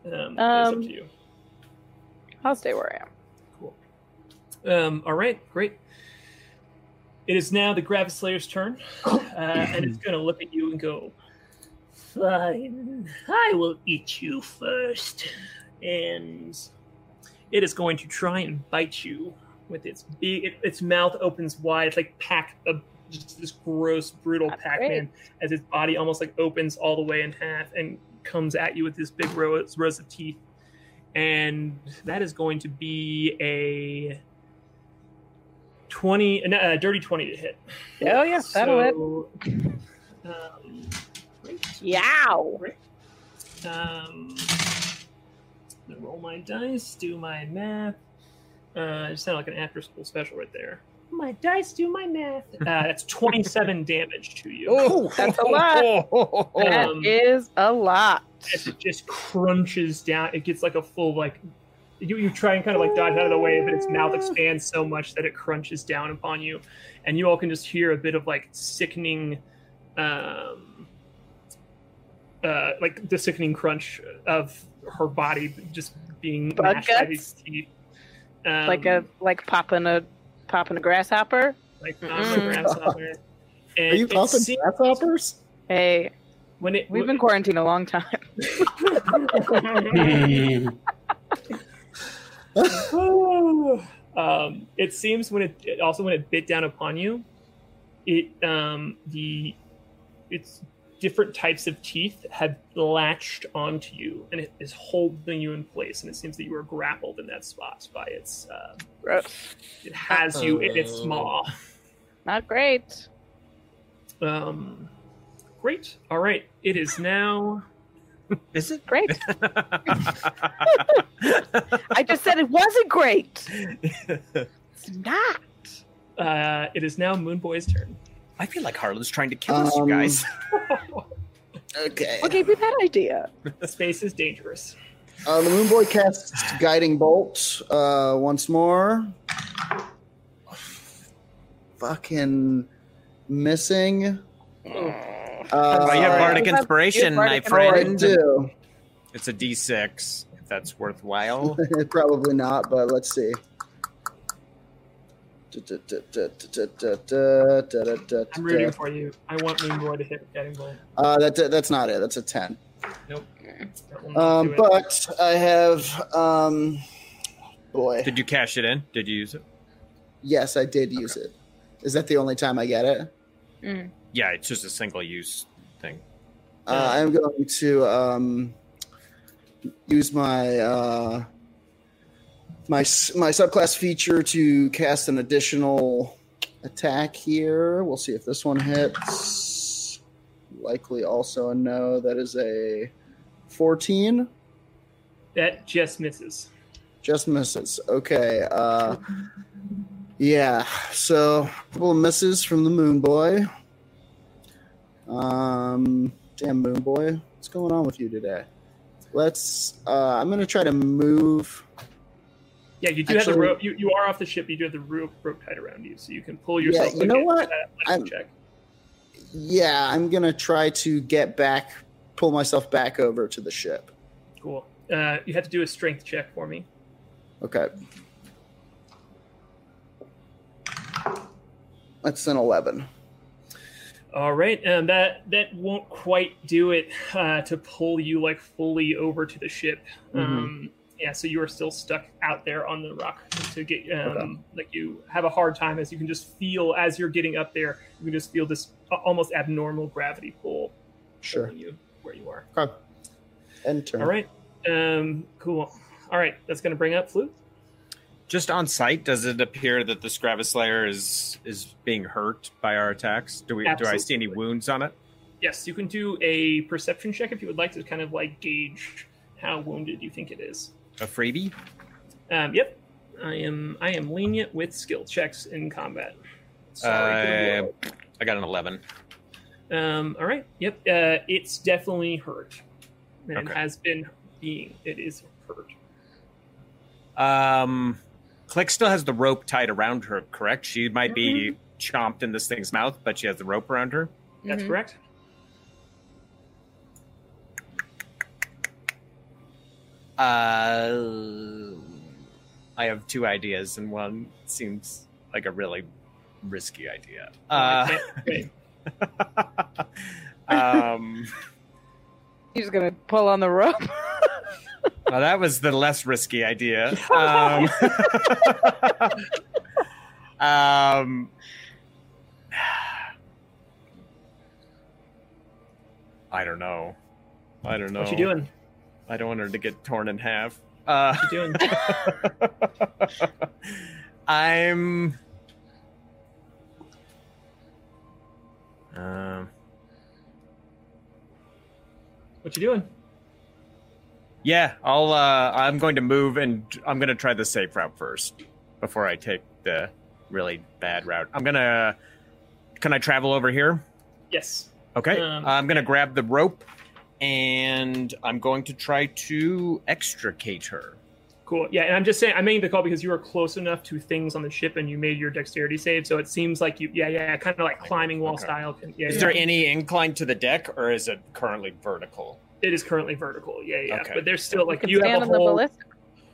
B: Um, it's
C: Um,
B: up to you.
C: I'll stay where I am.
B: Cool. Um, all right, great. It is now the Gravislayer's turn, uh, and it's going to look at you and go, "Fine, I will eat you first. And it is going to try and bite you with its big. It, its mouth opens wide. It's like pack of just this gross, brutal
C: That's
B: Pac-Man as its body almost like opens all the way in half and comes at you with this big rows, rows of teeth. And that is going to be a 20, uh, dirty 20 to hit.
C: Oh yeah, that'll hit.
B: So, um, great.
C: Yow.
B: Um, roll my dice, do my math. Uh, it sounded like an after school special right there. My dice do my math. Uh, that's 27 damage to you.
C: Oh, that's a lot. That
B: Um,
C: is a lot.
B: it just crunches down. It gets like a full like you, you try and kind of like dodge out of the way, but its mouth expands so much that it crunches down upon you, and you all can just hear a bit of like sickening, um, uh, like the sickening crunch of her body just being
C: Bug
B: mashed by
C: guts?
B: these teeth. Um,
C: like a like popping a popping a grasshopper.
B: like on my
C: Mm-mm.
B: grasshopper.
F: Are you
B: it
F: popping
B: se-
F: grasshoppers?
C: Hey,
B: when it
C: we've been quarantined a long time.
B: um, it seems when it, it also when it bit down upon you, it um, the its different types of teeth have latched onto you, and it is holding you in place. And it seems that you are grappled in that spot by its. Uh, it has you in its maw.
C: Not great.
B: Um, great. All right. It is now.
D: Is it?
C: Great. I just said it wasn't great. It's not.
B: Uh, it is now Moonboy's turn.
D: I feel like Harlow's trying to kill us, you
F: Um,
D: guys.
F: Okay.
C: What gave you that idea?
B: Space is dangerous.
F: Uh, the Moon Boy casts Guiding Bolt uh, once more. Fucking missing. Uh,
D: Oh, you have Bardic
C: You have-
D: Inspiration,
C: you have
D: my
C: Bardic
F: I
D: friend.
F: do.
D: It's a D6, if that's worthwhile.
F: Probably not, but let's see.
B: I'm rooting for you. I want Moonboy to hit Guiding Bolt.
F: Uh, that, that's not it. That's a 10.
B: Nope. That will not
F: Um, but I have, um, boy,
D: Did you cash it in? Did you use it?
F: yes, I did use it. Is that the only time I get it?
D: Yeah, it's just a single use thing.
F: Uh, I'm going to um, use my uh, my my subclass feature to cast an additional attack here. We'll see if this one hits. Likely also a no. That is a 14.
B: That just misses.
F: Just misses. Okay. Uh, yeah. So a couple of misses from the Moon Boy. Um, damn Moon Boy, what's going on with you today? Let's. Uh, I'm gonna try to move.
B: Yeah, you do have the rope. You, you are off the ship. You do have the rope, rope tied around you, so you can pull yourself.
F: Yeah, you know what? I'm-
B: check.
F: Yeah, I'm gonna try to get back, pull myself back over to the ship.
B: Cool. Uh, you have to do a strength check for me.
F: Okay. That's an 11.
B: All right, and that that won't quite do it uh, to pull you like fully over to the ship. Um, yeah, so you are still stuck out there on the rock to get um,
F: Okay.
B: like you have a hard time as you can just feel as you're getting up there. You can just feel this almost abnormal gravity pull
F: Sure.
B: you where you are.
F: Okay. End turn.
B: All right, um, cool. All right, that's going to bring up flute.
D: Just on sight, does it appear that this Gravislayer is is being hurt by our attacks? Do we do I see any wounds on it?
B: Yes, you can do a perception check if you would like to kind of like gauge how wounded you think it is.
D: A freebie?
B: Um, yep, I am. I am lenient with skill checks in combat. Sorry.
D: Uh. I got an eleven.
B: Um, all right. Yep. Uh, it's definitely hurt, and
D: Okay.
B: has been being. It is hurt.
D: Um, Klik still has the rope tied around her, correct? She might be
B: Mm-hmm.
D: chomped in this thing's mouth, but she has the rope around her.
B: That's
C: Mhm.
B: correct.
D: Uh, I have two ideas, and one seems like a really risky idea. Uh, um,
C: He's gonna pull on the rope.
D: well, that was the less risky idea. Um, um, I don't know. I don't know.
B: What you doing?
D: I don't want her to get torn in half. Uh,
B: What you doing?
D: I'm. Um.
B: What you doing?
D: Yeah, I'll. Uh, I'm going to move, and I'm going to try the safe route first before I take the really bad route. I'm gonna. Can I travel over here?
B: Yes.
D: Okay.
B: Um,
D: I'm going to grab the rope, and I'm going to try to extricate her.
B: Cool. Yeah, and I'm just saying I made the call because you were close enough to things on the ship and you made your dexterity save, so it seems like you yeah, yeah, kind of like climbing wall
D: Okay.
B: style. Yeah,
D: Is
B: yeah.
D: there any incline to the deck, or is it currently vertical?
B: It is currently vertical. Yeah, yeah.
D: Okay.
B: But there's still like
C: Could
B: you
C: stand
B: have a
C: on the
B: whole
C: ballista.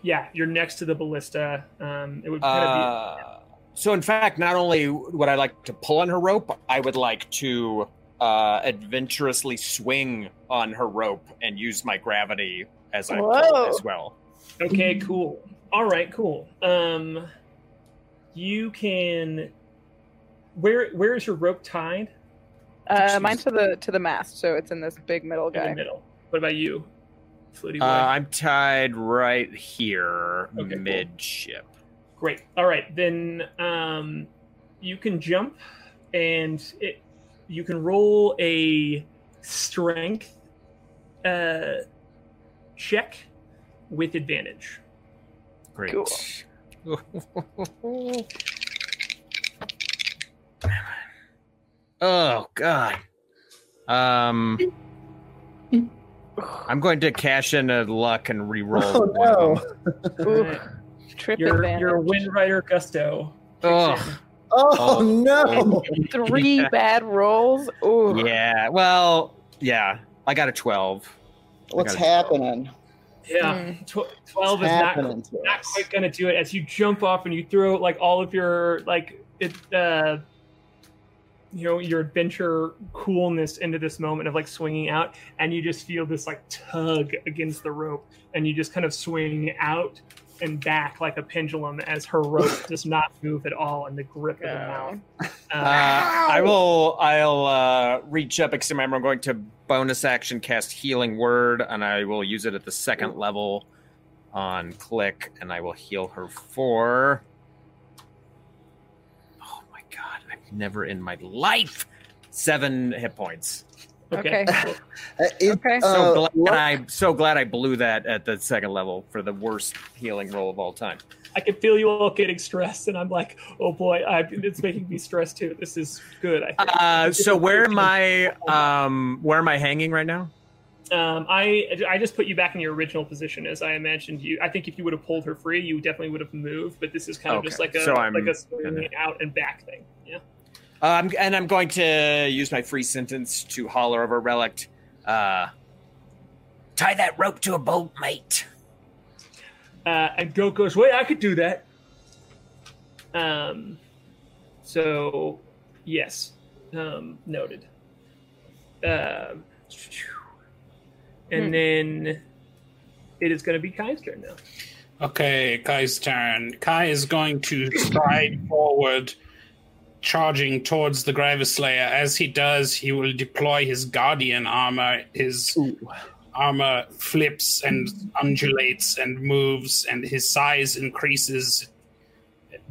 B: Yeah, you're next to the ballista. Um it would kind of
D: Uh, so, in fact, not only would I like to pull on her rope, I would like to uh, adventurously swing on her rope and use my gravity as I pull as well.
B: Okay, cool. All right, cool. Um you can where where is your rope tied?
C: Uh, mine's to the to the mast, so it's in this big middle
B: In the
C: guy.
B: middle. What about you? Flutie boy.
D: Uh, I'm tied right here,
B: Okay, cool.
D: midship.
B: Great. All right, then um, you can jump, and it you can roll a strength uh, check with advantage.
D: Great.
C: Cool.
D: oh God. Um, I'm going to cash in a luck and re-roll.
F: Oh,
D: one of
F: no.
D: them.
C: Ooh,
B: Alright.
C: trip
B: Your
C: advantage.
B: your Wind Rider Gusto. kicks
D: Ugh.
F: Oh,
D: Oh.
F: no.
C: Three
D: Yeah.
C: bad rolls. Ooh.
D: Yeah. Well, yeah. I got a twelve.
F: What's
D: I gotta-
F: happening?
B: Yeah, tw- twelve
F: What's
B: is not
F: to
B: not quite gonna do it as you jump off and you throw like all of your like it uh you know your adventure coolness into this moment of like swinging out and you just feel this like tug against the rope and you just kind of swing out and back like a pendulum as her rope does not move at all in the grip of the mouth.
D: Uh,
B: Uh,
D: I will. I'll uh, reach up because remember I'm going to bonus action cast Healing Word, and I will use it at the second level on Klik, and I will heal her for. Never in my life seven hit points.
B: okay.
C: Okay.
B: cool.
F: Uh, it-
C: Okay.
D: So
F: uh,
D: glad
F: luck-
D: I so glad I blew that at the second level for the worst healing roll of all time.
B: I can feel you all getting stressed, and I'm like, oh boy, I, it's making me stressed too. This is good. I think.
D: Uh, so where am I? Um, where am I hanging right now?
B: Um, I I just put you back in your original position as I imagined you. I think if you would have pulled her free, you definitely would have moved. But this is kind of just like a
D: so
B: like a swing
D: gonna-
B: out and back thing. Yeah.
D: Um, and I'm going to use my free sentence to holler over Relict. Uh, tie that rope to a bolt, mate.
B: Uh, and Goat goes, wait, I could do that. Um, so yes, um, noted. Um, and
C: Hmm.
B: then it is going to be Kai's turn now.
E: Okay, Kai's turn. Kai is going to stride forward, charging towards the Gravislayer. As he does, he will deploy his Guardian armor. His armor flips and undulates and moves, and his size increases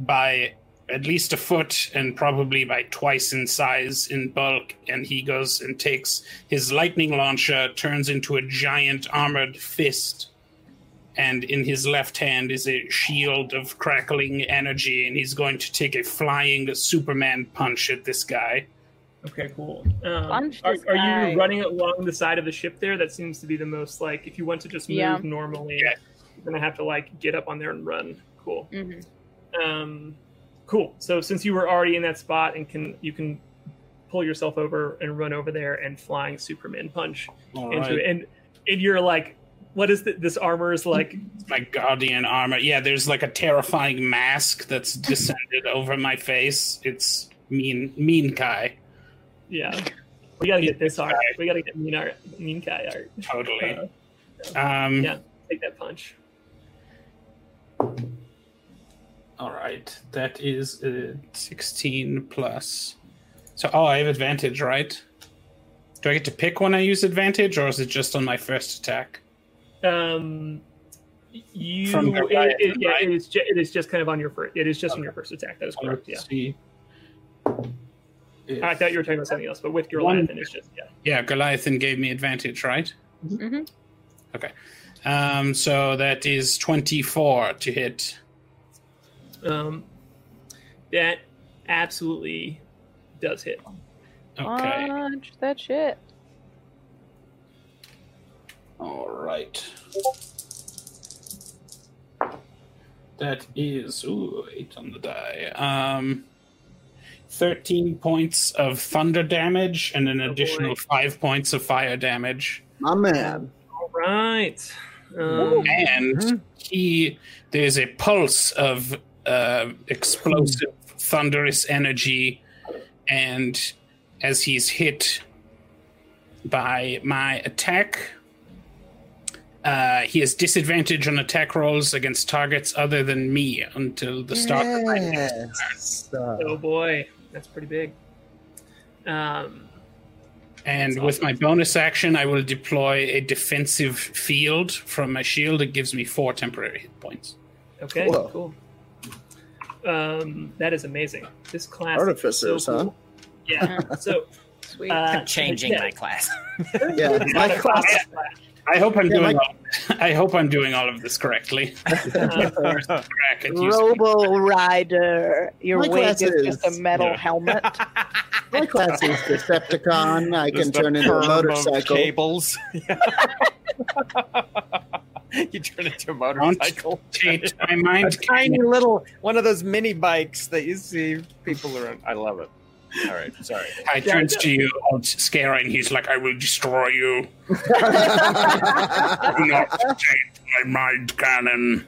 E: by at least a foot and probably by twice in size in bulk. And he goes and takes his lightning launcher, turns into a giant armored fist and in his left hand is a shield of crackling energy, and he's going to take a flying Superman punch at this guy.
B: Okay, cool. Um,
C: Punch
B: are, are you running along the side of the ship there? That seems to be the most like if you want to just move
C: Yeah.
B: normally,
E: Yeah.
B: you're gonna have to like get up on there and run. Cool.
C: Mhm.
B: Um, cool. So since you were already in that spot and can you can pull yourself over and run over there and flying Superman punch
E: All
B: into
E: right.
B: it, and and you're like, what is the, this armor is like?
E: My guardian armor. Yeah, there's like a terrifying mask that's descended over my face. It's mean, mean Kai.
B: Yeah, we gotta get this art. We gotta get mean art, mean Kai art.
E: Totally.
B: Uh,
E: Um,
B: yeah, take that punch.
E: All right, that is uh, 16 plus. So, oh, I have advantage, right? Do I get to pick when I use advantage, or is it just on my first attack?
B: Um, you,
E: From
B: it,
E: Goliath,
B: it- yeah,
E: right?
B: it is. Ju- it is just kind of on your first. It is just on your first attack. That is correct. Yeah.
E: Let's see. If-
B: I thought you were talking about something else, but with your
E: One-
B: it's just yeah.
E: Yeah, Goliathan gave me advantage, right?
C: Mhm.
E: Okay. Um, so that is 24 to hit.
B: Um, that absolutely does hit.
E: Okay.
C: Punch that shit.
E: All right. That is ooh, eight on the die. Um, thirteen points of thunder damage and an
B: Oh,
E: additional
B: boy.
E: five points of fire damage.
F: My man.
B: All right. Um,
E: And he there's a pulse of uh, explosive thunderous energy, and as he's hit by my attack. Uh, he has disadvantage on attack rolls against targets other than me until the start of my next turn.
B: Oh boy, that's pretty big. Um,
E: And
B: That's
E: with my bonus action, I will deploy a defensive field from my shield. It gives me four temporary hit points.
B: okay,
F: Whoa.
B: cool. Um, that is amazing. This class
F: Artificers,
B: is so cool. Yeah. So
C: Sweet.
B: uh,
D: Changing
B: yeah,
D: my class.
F: yeah, my
B: not
F: class.
B: Class.
E: I hope I'm
F: Yeah,
E: doing.
F: my-
E: all, I hope I'm doing all of this correctly. Crack at using-
C: Robo Rider. Your
F: My
C: wig is just a metal
E: Yeah.
C: helmet.
F: My class is Decepticon. I can
D: Just the
F: turn into a motorcycle.
D: Cables. you turn into a motorcycle.
E: Tate, my
D: a tiny little one of those mini bikes that you see people around. I love it. All right, sorry.
E: I turns to you, all scaring. He's like, "I will destroy you. Do not change my mind cannon.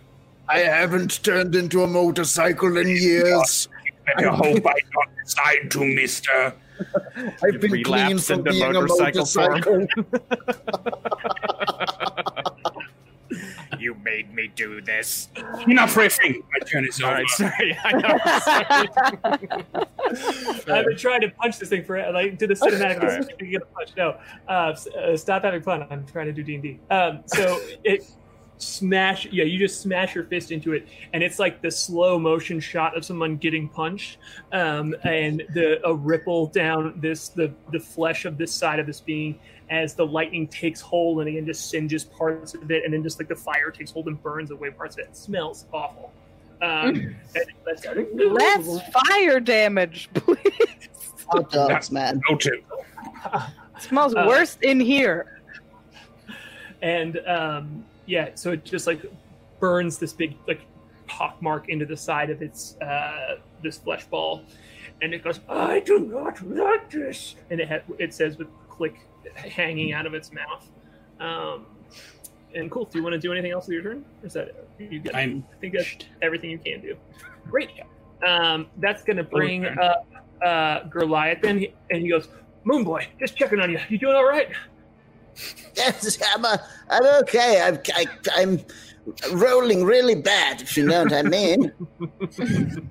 F: I haven't turned into a motorcycle in years.
E: Better hope I don't decide to, Mister."
F: I've been clean from
D: into
F: being a
D: motorcycle form.
F: motorcycle.
E: You
D: you made me do this.
E: Enough riffing. My turn is
D: All
E: over.
D: right, sorry. I know.
B: I've been trying to punch this thing for like do the cinematic.
D: All right.
B: so you get a punch. No, uh, uh, stop having fun. I'm trying to do D and D. Um, so it smash. Yeah, you just smash your fist into it, and it's like the slow motion shot of someone getting punched, um, and the a ripple down this the the flesh of this side of this being as the lightning takes hold and again just singes parts of it, and then just like the fire takes hold and burns away parts of it. It smells awful. Um, and that's
C: Less fire damage, please.
F: Hot dogs, man.
E: Noted.
C: smells
B: Uh,
C: worse in here.
B: and um, yeah, so it just like burns this big like pock mark into the side of its uh, this flesh ball, and it goes, "I do not like this," and it ha- it says with click hanging out of its mouth. Um, and cool. Do you want to do anything else with your turn? Or is that you good?
E: I'm
B: I think that's everything you can do. Great. Um, that's going to bring up uh, Goliath, and he, and he goes, "Moon Boy, just checking on you. You doing all right?"
F: Yes, I'm, uh, I'm okay. I'm, I, I'm rolling really bad, if you know what I mean.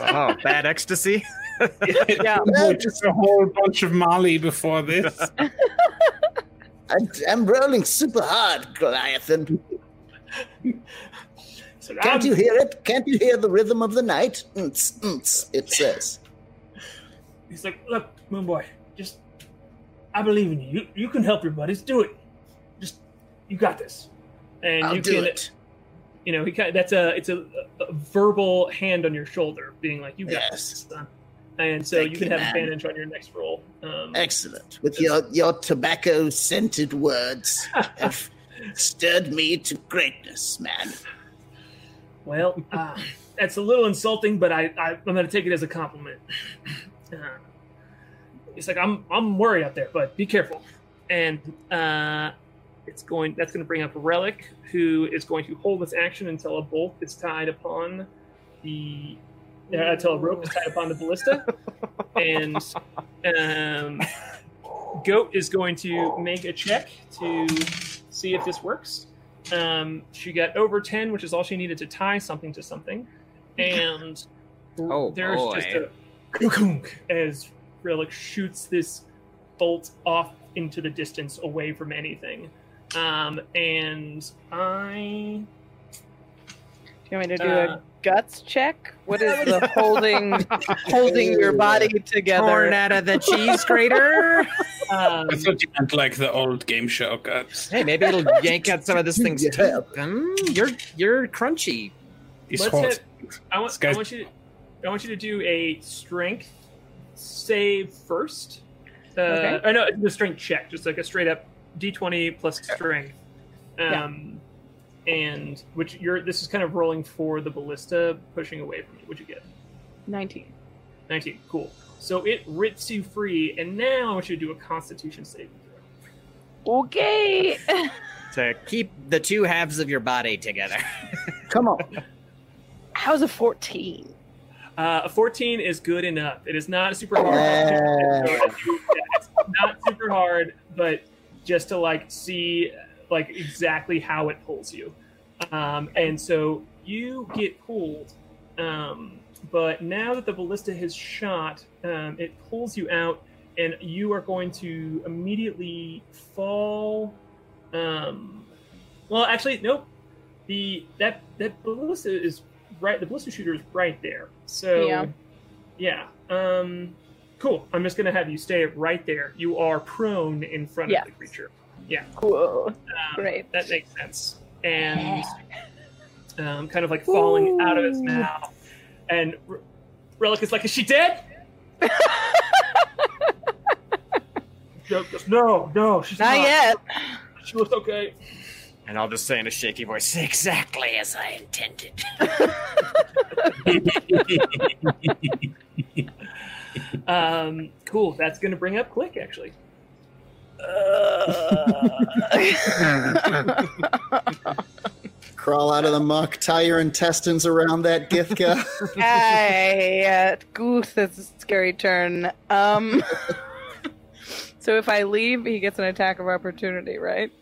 D: oh, bad ecstasy.
C: Yeah.
F: No,
E: just a whole bunch of Molly before this.
F: I, I'm rolling super hard, Goliathan.
B: So
F: Can't
B: I'm-
F: you hear it? Can't you hear the rhythm of the night? Nts, nts, it says.
B: He's like, look, Moon Boy, just I believe in you. You, you can help your buddies. Do it. Just you got this. And
F: I'll
B: you
F: do
B: can,
F: it.
B: you know, he kind of, that's a it's a, a verbal hand on your shoulder, being like, you got
F: Yes.
B: this, son. And so
F: Thank
B: you can have
F: man.
B: advantage on your next roll. Um,
F: Excellent. With your, your tobacco scented words have stirred me to greatness, man.
B: Well, uh, that's a little insulting, but I, I I'm going to take it as a compliment. Uh, it's like I'm I'm worried out there, but be careful. And uh, it's going that's going to bring up Relic, who is going to hold this action until a bolt is tied upon the until a rope is tied upon the ballista, and um, Goat is going to make a check to see if this works. Um, she got over 10, which is all she needed to tie something to something. And
D: Oh,
B: there's
D: boy.
B: just a kunk as Relic shoots this bolt off into the distance away from anything. Um, and I.
C: Do you want me to do
B: Uh,
C: a guts check? What is the holding holding your body
D: Torn
C: together?
D: out of the cheese grater.
B: Um,
E: I thought you meant like the old game show guts.
D: hey, maybe it'll yank out some of this thing's
F: Yeah.
D: teeth. Mm, you're you're crunchy.
E: These
B: Let's
E: horse-
B: I want, I want you to, I want you to do a strength save first. Uh,
C: Okay.
B: I know the strength check, just like a straight up d20 plus strength.
C: Yeah.
B: And which you're this is kind of rolling for the ballista pushing away from you. What'd you get?
C: 19.
B: 19. Cool. So it rips you free, and now I want you to do a Constitution saving throw.
C: Okay.
D: To keep the two halves of your body together.
F: Come on.
C: How's a 14?
B: Uh, a 14 is good enough. It is not super hard.
F: Yeah.
B: it's not super hard, but just to like see like exactly how it pulls you. Um, and so you get pulled. Um, but now that the ballista has shot, um, it pulls you out, and you are going to immediately fall. Um, well, actually, nope. The that that ballista is right. The ballista shooter is right there. So
C: Yeah.
B: yeah. Um, cool. I'm just gonna have you stay right there. You are prone in front
C: Yeah.
B: of the creature.
C: Whoa.
B: Um,
C: Great.
B: That makes sense. And um, kind of like falling out of
C: his
B: mouth. And R- Relic is like, "Is she dead?" Joke goes, "No, no, she's not.
C: Not yet.
B: She looks okay."
D: And I'll just say in a shaky voice, exactly as I intended.
B: Um, cool. That's gonna bring up Klik actually.
F: Crawl out of the muck, tie your intestines around that gythka.
C: Hey, uh, Goose, that's a scary turn. Um, so if I leave, he gets an attack of opportunity, right?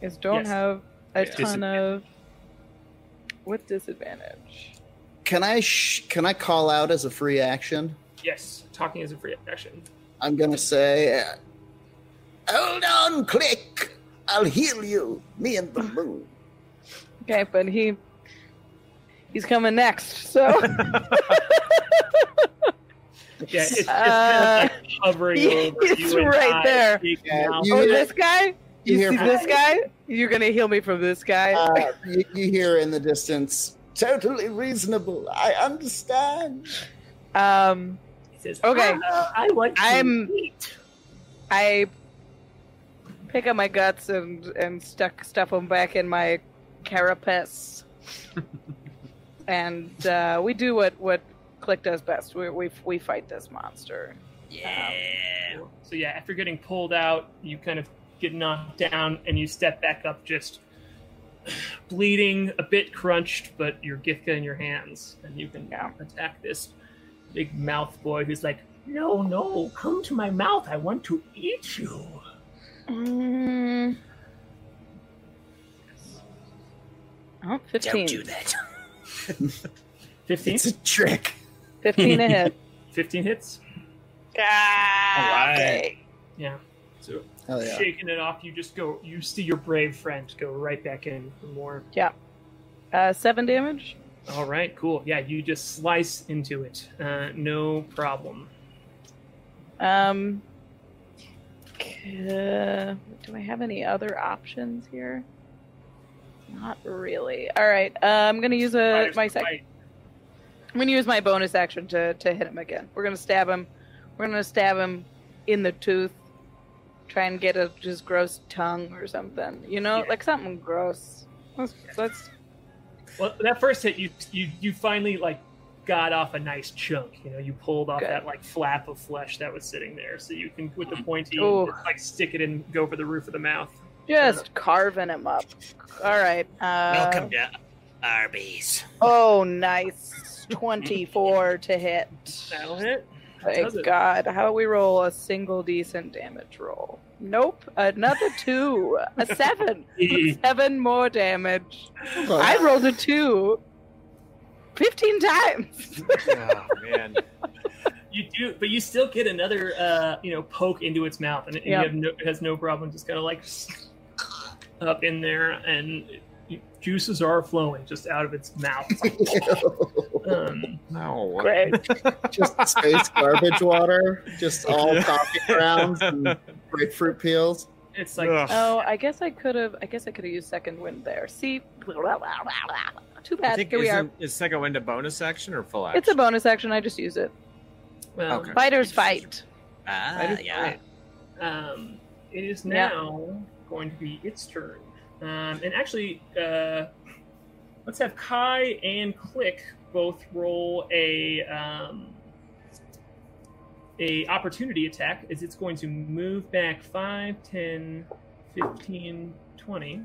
C: Because don't
B: Yes.
C: have a
B: Yeah.
C: ton of. with disadvantage.
F: Can I sh- can I call out as a free action?
B: Yes, talking is a free action.
F: I'm gonna say, uh, "Hold on, Klik. I'll heal you. Me and the moon."
C: Okay, but he he's coming next. So
B: Yeah, it's, it's
C: Uh,
B: kind of like hovering
C: he's
B: over you
C: right
B: I,
C: there.
F: Yeah, you-
C: oh,
F: hear-
C: this guy.
F: you
C: You,
F: hear-
C: see this guy? You're gonna heal me from this guy.
F: Uh, you, you hear in the distance, "Totally reasonable. I understand."
C: um,
B: He says,
C: Okay.
B: "Ah, I want. to
C: I'm-
B: eat."
C: I pick up my guts and and stuck stuff them back in my carapace, and uh, we do what what Klik does best. We we we fight this monster.
A: Yeah.
B: So yeah, after getting pulled out, you kind of get knocked down and you step back up just bleeding, a bit crunched, but your gythka in your hands, and you can
C: Yeah.
B: attack this big mouth boy who's like, "No, no, come to my mouth. I want to eat you."
C: Mm. Oh, 15.
A: Don't do that.
B: Fifteen.
F: It's a trick.
C: 15 a hit.
B: Fifteen hits.
C: Ah,
E: Alright.
C: okay.
B: Yeah. So
F: Hell yeah.
B: shaking it off, you just go. You see your brave friend go right back in for more. Yeah.
C: Uh, 7 damage.
B: All right, cool. Yeah, you just slice into it. Uh, no problem.
C: Um, uh, do I have any other options here? Not really. All right. Uh, I'm gonna use a my
B: can
C: sec- I'm gonna use my bonus action to to hit him again. We're gonna stab him. We're gonna stab him in the tooth. Try and get a just gross tongue or something. You know,
B: Yeah.
C: like something gross. Let's, let's
B: Well, that first hit, you you you finally like got off a nice chunk. You know, you pulled off
C: Good.
B: that like flap of flesh that was sitting there, so you can with the pointy
C: Ooh.
B: just, like stick it and go for the roof of the mouth.
C: just carving him up. All right. Uh,
A: Welcome to Arby's.
C: Oh, nice. 24 to hit.
B: That'll hit.
C: Thank. God. How about we roll a single decent damage roll? Nope. Another two. A seven. seven more damage. I rolled a two. 15 times.
D: oh man.
B: You do, but you still get another, uh, you know, poke into its mouth, and it,
C: Yeah.
B: you have no, it has no problem just kind of like up in there, and juices are flowing just out of its mouth. um,
D: No.
C: Great.
F: just space garbage water, just all coffee grounds and grapefruit peels.
B: it's like
D: Ugh.
C: Oh, I guess I could have. I guess I could have used second wind there. See, too
D: I
C: bad.
D: think
C: Here we are.
D: isn't- is second wind a bonus action or full action?
C: It's a bonus action. I just use it.
B: well,
D: Okay.
C: Fighters fight.
A: Ah,
B: That is
A: yeah.
B: fine. Um, it is
C: Yeah.
B: now going to be its turn. Um, and actually, uh, let's have Kai and Klik both roll a um, a opportunity attack as it's going to move back 5, 10, 15, 20.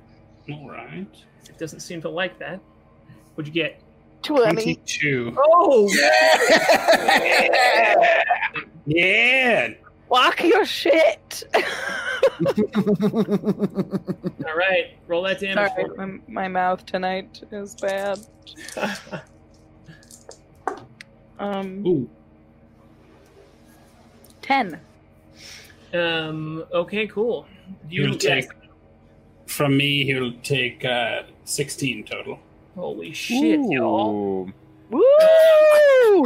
E: All right.
B: It doesn't seem to like that. What'd you get?
C: 20.
E: 22.
B: Oh,
E: Yeah. yeah.
C: Walk your shit.
B: all right. Roll that damage.
C: Sorry, my, my mouth tonight is bad. Um,
E: Ooh.
C: 10.
B: um. Okay. Cool.
E: You'll take from me. He'll take uh, 16 total.
B: Holy shit, y'all.
C: Woo!
B: I,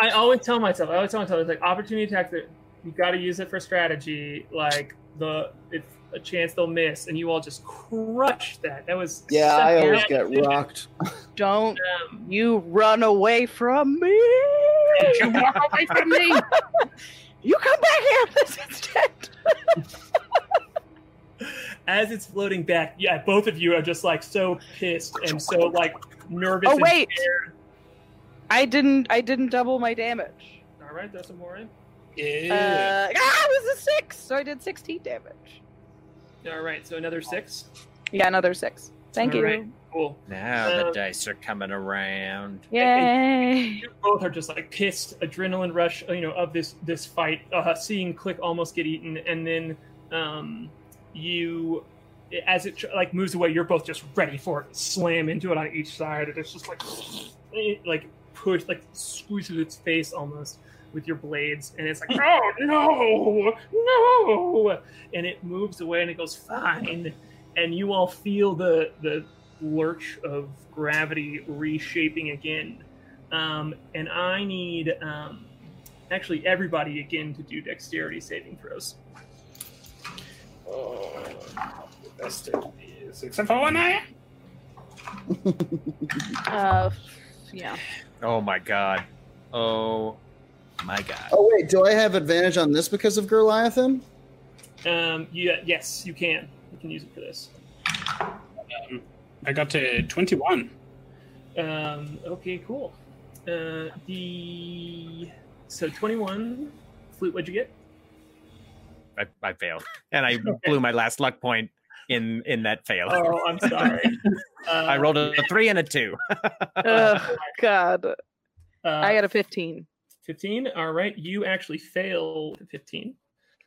B: I always tell myself, I always tell myself, it's like opportunity attack that you got to use it for strategy. Like the it's a chance they'll miss, and you all just crushed that. That was
F: Yeah, I always get
B: decision.
F: rocked.
C: Don't
B: Um,
C: you run away from me!
E: You walk away from me.
C: You come back here this instant!
B: As it's floating back, yeah, both of you are just like so pissed and so like nervous.
C: Oh, wait.
B: scared.
C: I didn't. I didn't double my damage.
B: All right, that's some more in.
E: Yeah.
C: Uh, ah, it was a six, so I did sixteen damage.
B: All right, so another six.
C: Yeah, another six. Thank
B: All
C: you.
B: right. Cool.
D: Now
B: Uh,
D: the dice are coming around.
C: Yay!
B: You both are just like pissed, adrenaline rush, you know, of this this fight, uh, seeing Klik almost get eaten, and then um, you as it like moves away, you're both just ready for it. Slam into it on each side, and it's just like like push like squeezes its face almost with your blades, and it's like oh no no, and it moves away and it goes fine, and you all feel the the lurch of gravity reshaping again, um, and I need um, actually everybody again to do dexterity saving throws.
E: Oh, best it is. Except for one eye.
C: Uh, yeah.
D: Oh my god. Oh my god.
F: Oh wait, do I have advantage on this because of Goliathan?
B: Um, yeah, yes, you can. You can use it for this.
E: Um, I got to 21.
B: Um, okay, cool. Uh, the so twenty-one. Flute, what'd you get?
D: I, I failed, and I blew my last luck point in in that fail.
B: Oh, I'm sorry. Uh,
D: I rolled a, a three and a two.
C: Oh God,
B: Uh,
C: I got a fifteen.
B: 15 all right you actually fail 15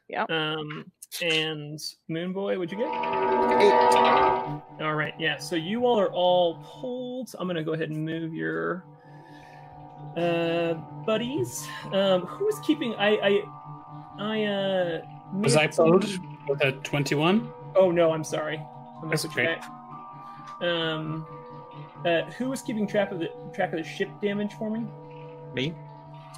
C: Yeah.
B: um and moon boy what'd you get
F: Eight.
B: all right yeah so you all are all pulled i'm gonna go ahead and move your uh buddies um who's keeping i i i uh
E: Was I pulled with a 21?
B: oh no i'm sorry I'm
E: That's
B: gonna
E: okay.
B: check. um uh who was keeping track of the track of the ship damage for me
D: Me?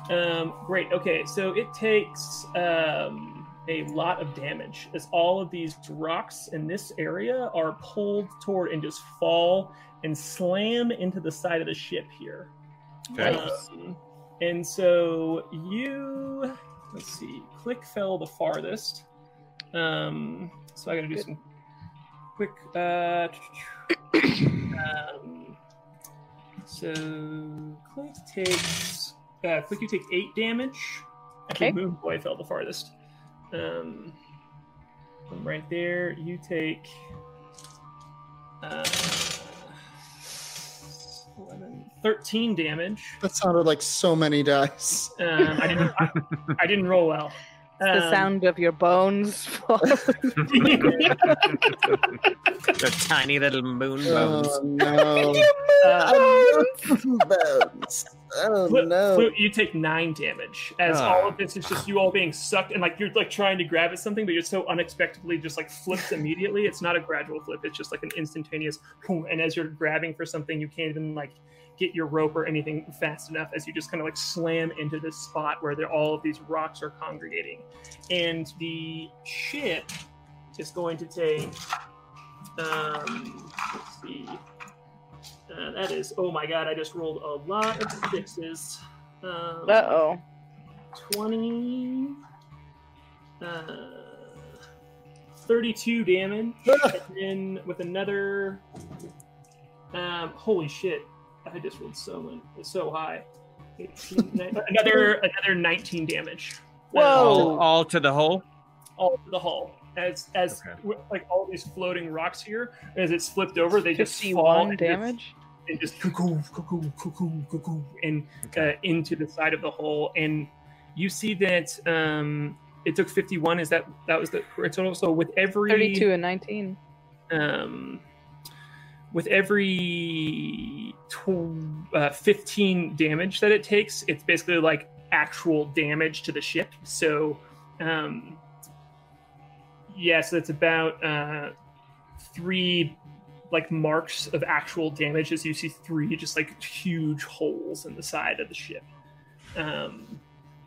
B: Um, great. Okay, so it takes um, a lot of damage as all of these rocks in this area are pulled toward and just fall and slam into the side of the ship here.
D: Okay.
B: Um, and so you, let's see, Klik fell the farthest. Um, so I got to do
C: Good.
B: some quick. Uh, um, so Klik takes. Uh, Klik, you take eight damage. Actually,
C: Okay.
B: Moon Boy fell the farthest. Um, right there, you take. Uh, 11, 13 damage.
F: That sounded like so many dice.
B: Um, I didn't. I, I didn't roll well.
C: the
B: Um,
C: sound of your bones. falling.
D: The tiny little moon bones.
F: Oh no.
B: uh,
F: Bones. Oh
B: Flute,
F: no.
B: Flute, you take nine damage as
D: Ah.
B: all of this is just you all being sucked and like you're like trying to grab at something, but you're so unexpectedly just like flipped immediately. It's not a gradual flip; it's just like an instantaneous. boom, And as you're grabbing for something, you can't even like get your rope or anything fast enough as you just kind of like slam into this spot where there all of these rocks are congregating, and the ship is going to take. Um, let's see. Uh, that is, oh my god, I just rolled a lot of sixes. Um,
C: Uh oh.
B: 20. Uh, 32 damage. and then with another. Um, holy shit. I just rolled so, much, so high. 18, nine- another another 19 damage.
C: Whoa.
D: All, all to the hole.
B: all to the hull as as
D: Okay.
B: like all these floating rocks here as it's flipped over they just fall
C: Fifty-one
B: and just-
C: damage.
B: and just cuckoo, cuckoo, cuckoo, cuckoo, and uh, into the side of the hole. And you see that um, it took 51. Is that that was the total? So with every
C: Thirty-two and nineteen.
B: um, with every tw- uh, 15 damage that it takes, it's basically like actual damage to the ship. So, um, yeah, so it's about uh, three like marks of actual damage as you see three just like huge holes in the side of the ship. Um,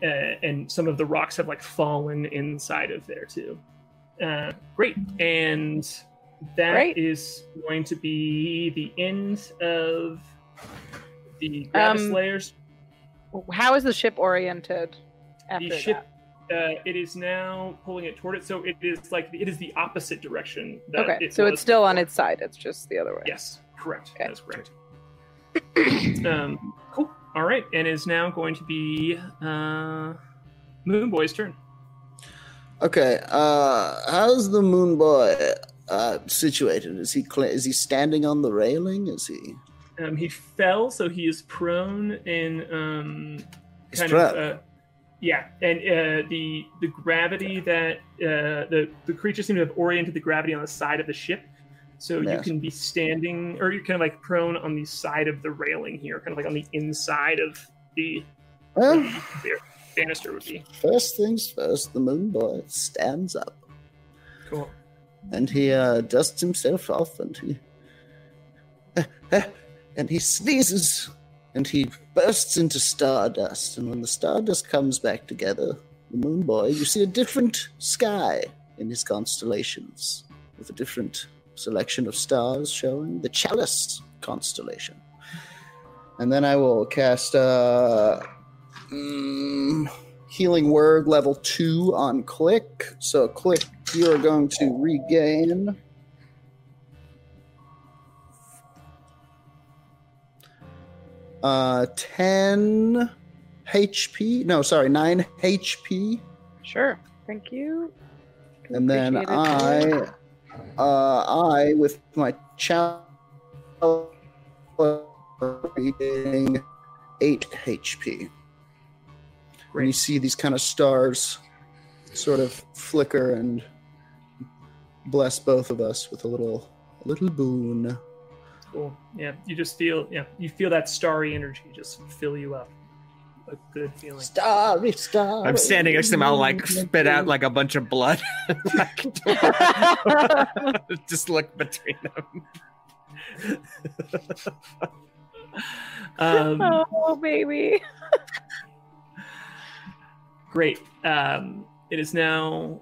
B: uh, and some of the rocks have like fallen inside of there too. Uh, great. And that is
C: Great.
B: going to be the end of the Gravis
C: Um,
B: layers.
C: How is the ship oriented? After
B: The ship, uh, it is now pulling it toward it, so it is like it is the opposite direction.
C: that?
B: That
C: Okay,
B: it
C: so it's still on its side. It's just the other way.
B: Yes, correct.
C: Okay.
B: That is correct. um, cool. All right, and is now going to be uh, Moon Boy's turn.
F: Okay. Uh, how's the moon boy uh, situated? Is he cl- is he standing on the railing? Is he?
B: Um, he fell, so he is prone and um,
F: He's
B: kind of. Uh, Yeah, and uh, the the gravity that uh, the the creature seem to have oriented the gravity on the side of the ship, so you can be standing or you're kind of like prone on the side of the railing here, kind of like on the inside of the
F: Well,
B: the banister would be.
F: first things first, the moon boy stands up
B: Cool.
F: And he uh, dusts himself off and he and he sneezes and he bursts into stardust. And when the stardust comes back together, the moon boy, you see a different sky in his constellations with a different selection of stars showing the Chalice constellation. And then I will cast uh, mm, Healing Word level 2 on Klik. So, Klik, you are going to regain. Uh, 10 HP. No, sorry, 9 HP.
C: Sure. Thank you.
F: And then I, uh, I with my challenge reading eight HP. And you see these kind of stars sort of flicker and bless both of us with a little, a little boon.
B: Cool. Yeah, you just feel yeah, you feel that starry energy just fill you up. A good feeling.
F: Starry, starry.
D: I'm standing next to him. I'll like spit out like a bunch of blood. Just look between them.
B: Um,
C: oh, baby.
B: great. Um, it is now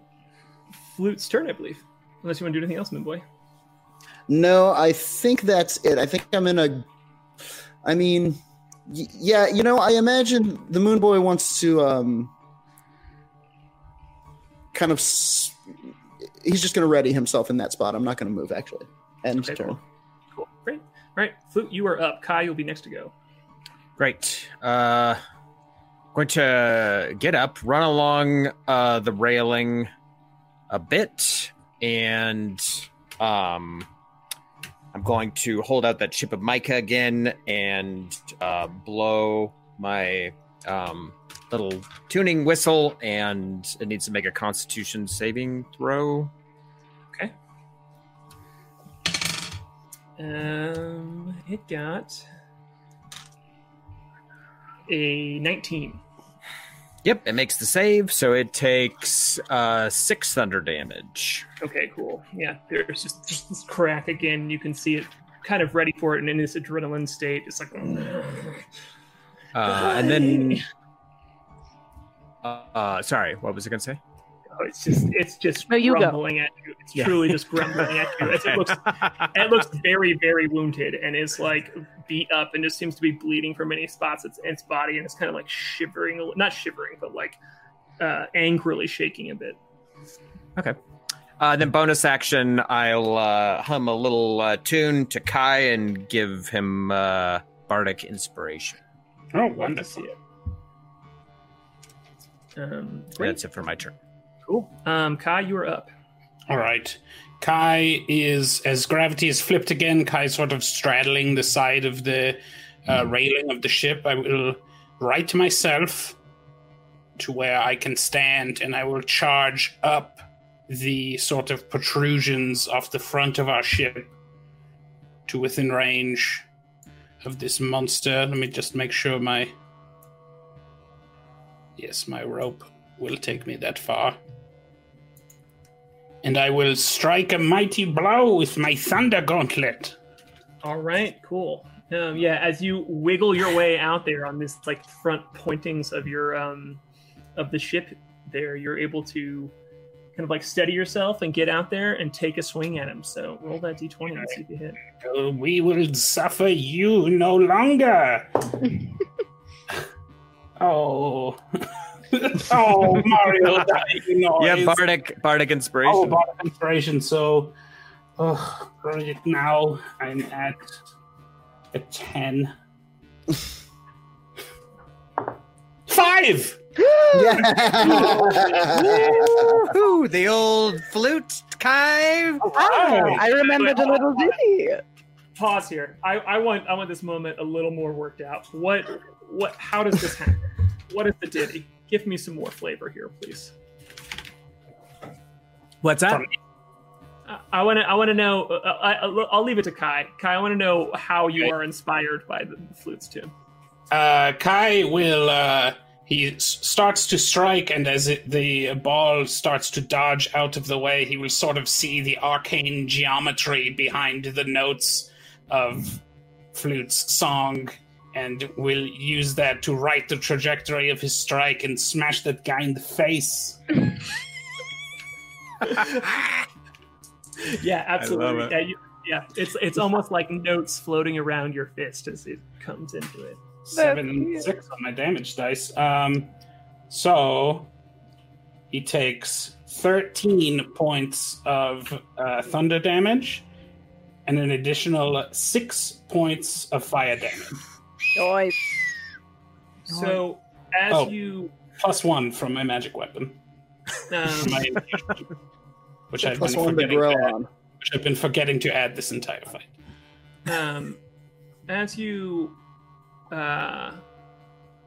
B: Flute's turn, I believe. Unless you want to do anything else, Moonboy.
F: No, I think that's it. I think I'm in a. I mean, y- yeah, you know, I imagine the Moon Boy wants to um, kind of. S- he's just going to ready himself in that spot. I'm not going to move actually. End
B: Okay,
F: turn.
B: cool. Cool. Great. All right, Flute, you are up. Kai, you'll be next to go.
D: Great. Uh, going to get up, run along uh, the railing a bit, and um, I'm going to hold out that chip of mica again and uh, blow my um, little tuning whistle, and it needs to make a Constitution saving throw. Okay.
B: Um, it got a 19.
D: Yep, it makes the save, so it takes uh, six thunder damage.
B: Okay, cool. Yeah, there's just, just this crack again. You can see it kind of ready for it and in this adrenaline state. It's like,
D: Uh, and then, uh, uh, sorry, what was I going to say?
B: Oh, it's just it's just
C: No, you go.
B: grumbling at you. It's
D: Yeah.
B: truly just grumbling at you. It looks it looks very, very wounded and is like beat up and just seems to be bleeding from many spots its its body and it's kind of like shivering, not shivering, but like uh, angrily shaking a bit. Okay.
D: Uh, then bonus action, I'll uh, hum a little uh, tune to Kai and give him uh, bardic inspiration.
E: Oh,
B: Love to see it. Um, great.
D: That's it for my turn.
B: Cool. Um, Kai, you are up.
E: All right. Kai is, as gravity is flipped again, Kai sort of straddling the side of the uh, railing of the ship. I will right myself to where I can stand and I will charge up the sort of protrusions off the front of our ship to within range of this monster. Let me just make sure my. Yes, my rope will take me that far and I will strike a mighty blow with my thunder gauntlet.
B: All right, cool. Um, yeah, as you wiggle your way out there on this like front pointings of your um, of the ship, there you're able to kind of like steady yourself and get out there and take a swing at him. So roll that d20 and see if you hit.
E: Uh, we will suffer you no longer. oh, oh, Mario, dying.
D: Yeah, bardic bardic inspiration.
E: Oh, bardic inspiration. So, oh, right now I'm at a ten. Five.
F: Yeah.
D: Woohoo, the old flute, Kai.
C: Ah, I remember the little ditty.
B: Pause here. I, I want I want this moment a little more worked out. What what? How does this happen? What is the ditty? Give me some more flavor here, please.
G: What's that?
B: I want to. I want to know. Uh, I, I'll leave it to Kai. Kai, I want to know how you are inspired by the flutes tune.
E: Uh, Kai will. Uh, he s- starts to strike, and as it, the ball starts to dodge out of the way, he will sort of see the arcane geometry behind the notes of Flute's song, and will use that to write the trajectory of his strike and smash that guy in the face.
B: Yeah, absolutely.
G: it.
B: Yeah, you, yeah, it's it's almost like notes floating around your fist as it comes into it.
E: seven
C: cute.
E: six on my damage dice. Um, so he takes thirteen points of uh, thunder damage, and an additional six points of fire damage,
C: Noise.
B: So as
E: Oh.
B: you
E: plus one from my magic weapon,
B: um,
E: my which I've
F: Plus
E: been
F: one to
E: forgetting.
F: grow
E: To add,
F: on.
E: which I've been forgetting to add this entire fight.
B: um, as you uh,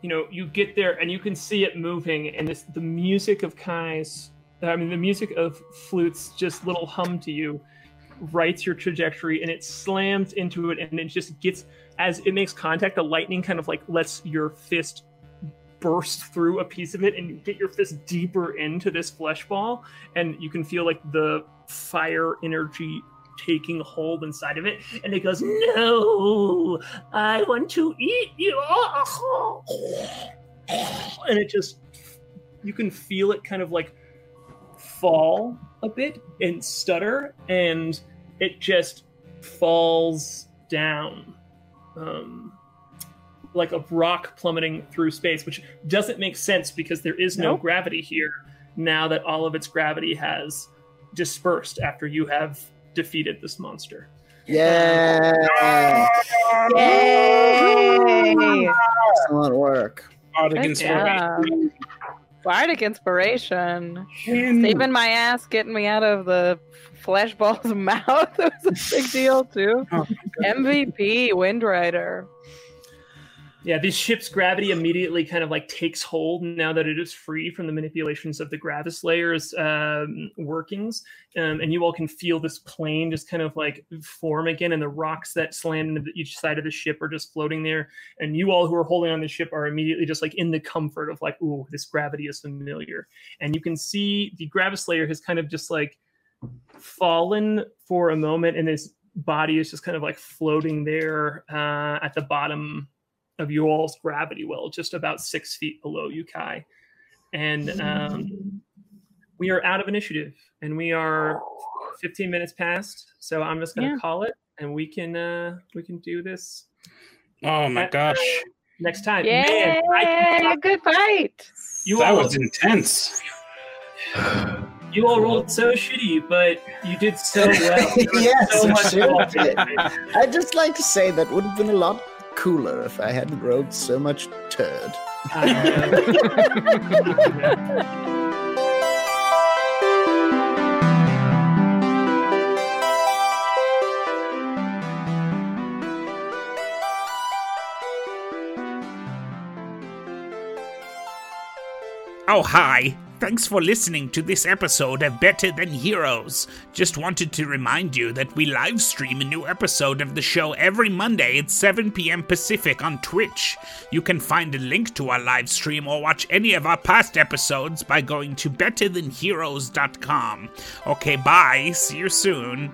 B: you know you get there and you can see it moving and this the music of kai's i mean the music of flutes just little hum to you writes your trajectory and it slams into it and it just gets as it makes contact the lightning kind of like lets your fist burst through a piece of it and you get your fist deeper into this flesh ball and you can feel like the fire energy taking hold inside of it and it goes no i want to eat you. And it just you can feel it kind of like fall a bit and stutter and it just falls down um, like a rock plummeting through space which doesn't make sense because there is no
C: Nope.
B: gravity here now that all of its gravity has dispersed after you have defeated this monster
F: Yeah.
C: Yay!
F: Excellent work.
E: Bardic
C: Heck
E: inspiration.
C: Bardic inspiration.
E: Him.
C: Saving my ass, getting me out of the flesh ball's mouth It was a big deal too.
E: Oh,
C: MVP, Windrider.
B: Yeah, this ship's gravity immediately kind of like takes hold now that it is free from the manipulations of the Gravislayer's um, workings. Um, and you all can feel this plane just kind of like form again, and the rocks that slam into each side of the ship are just floating there. And you all who are holding on the ship are immediately just like in the comfort of like, ooh, this gravity is familiar. And you can see the Gravislayer has kind of just like fallen for a moment, and his body is just kind of like floating there uh, at the bottom of you all's gravity well, just about six feet below you, Kai. And um, we are out of initiative, and we are 15 minutes past. So I'm just gonna
C: Yeah.
B: call it, and we can uh, we can do this
E: Oh my gosh,
B: next time.
C: Yeah,
B: Man, I,
C: Good fight.
B: you
E: that
B: all
E: was intense.
B: you all rolled so shitty, but you did so well.
F: Yes,
B: so
F: it
B: much
F: should
B: involved
F: be.
B: in it.
F: I'd just like to say that would have been a lot cooler if I hadn't rolled so much turd.
A: Oh, hi. Thanks for listening to this episode of Better Than Heroes. Just wanted to remind you that we live stream a new episode of the show every Monday at 7 p.m. Pacific on Twitch. You can find a link to our live stream or watch any of our past episodes by going to betterthanheroes.com. Okay, bye. See you soon.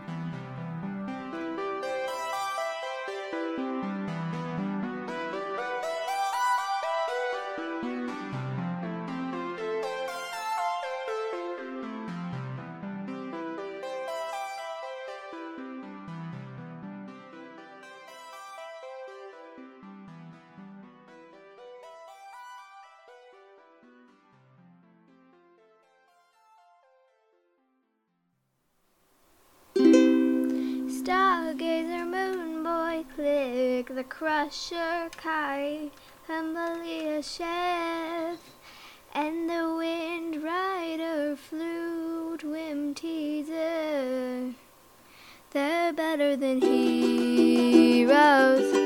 H: Crusher, Kai, Chef, and the Windrider, Flute, Whimteaser. They're better than heroes.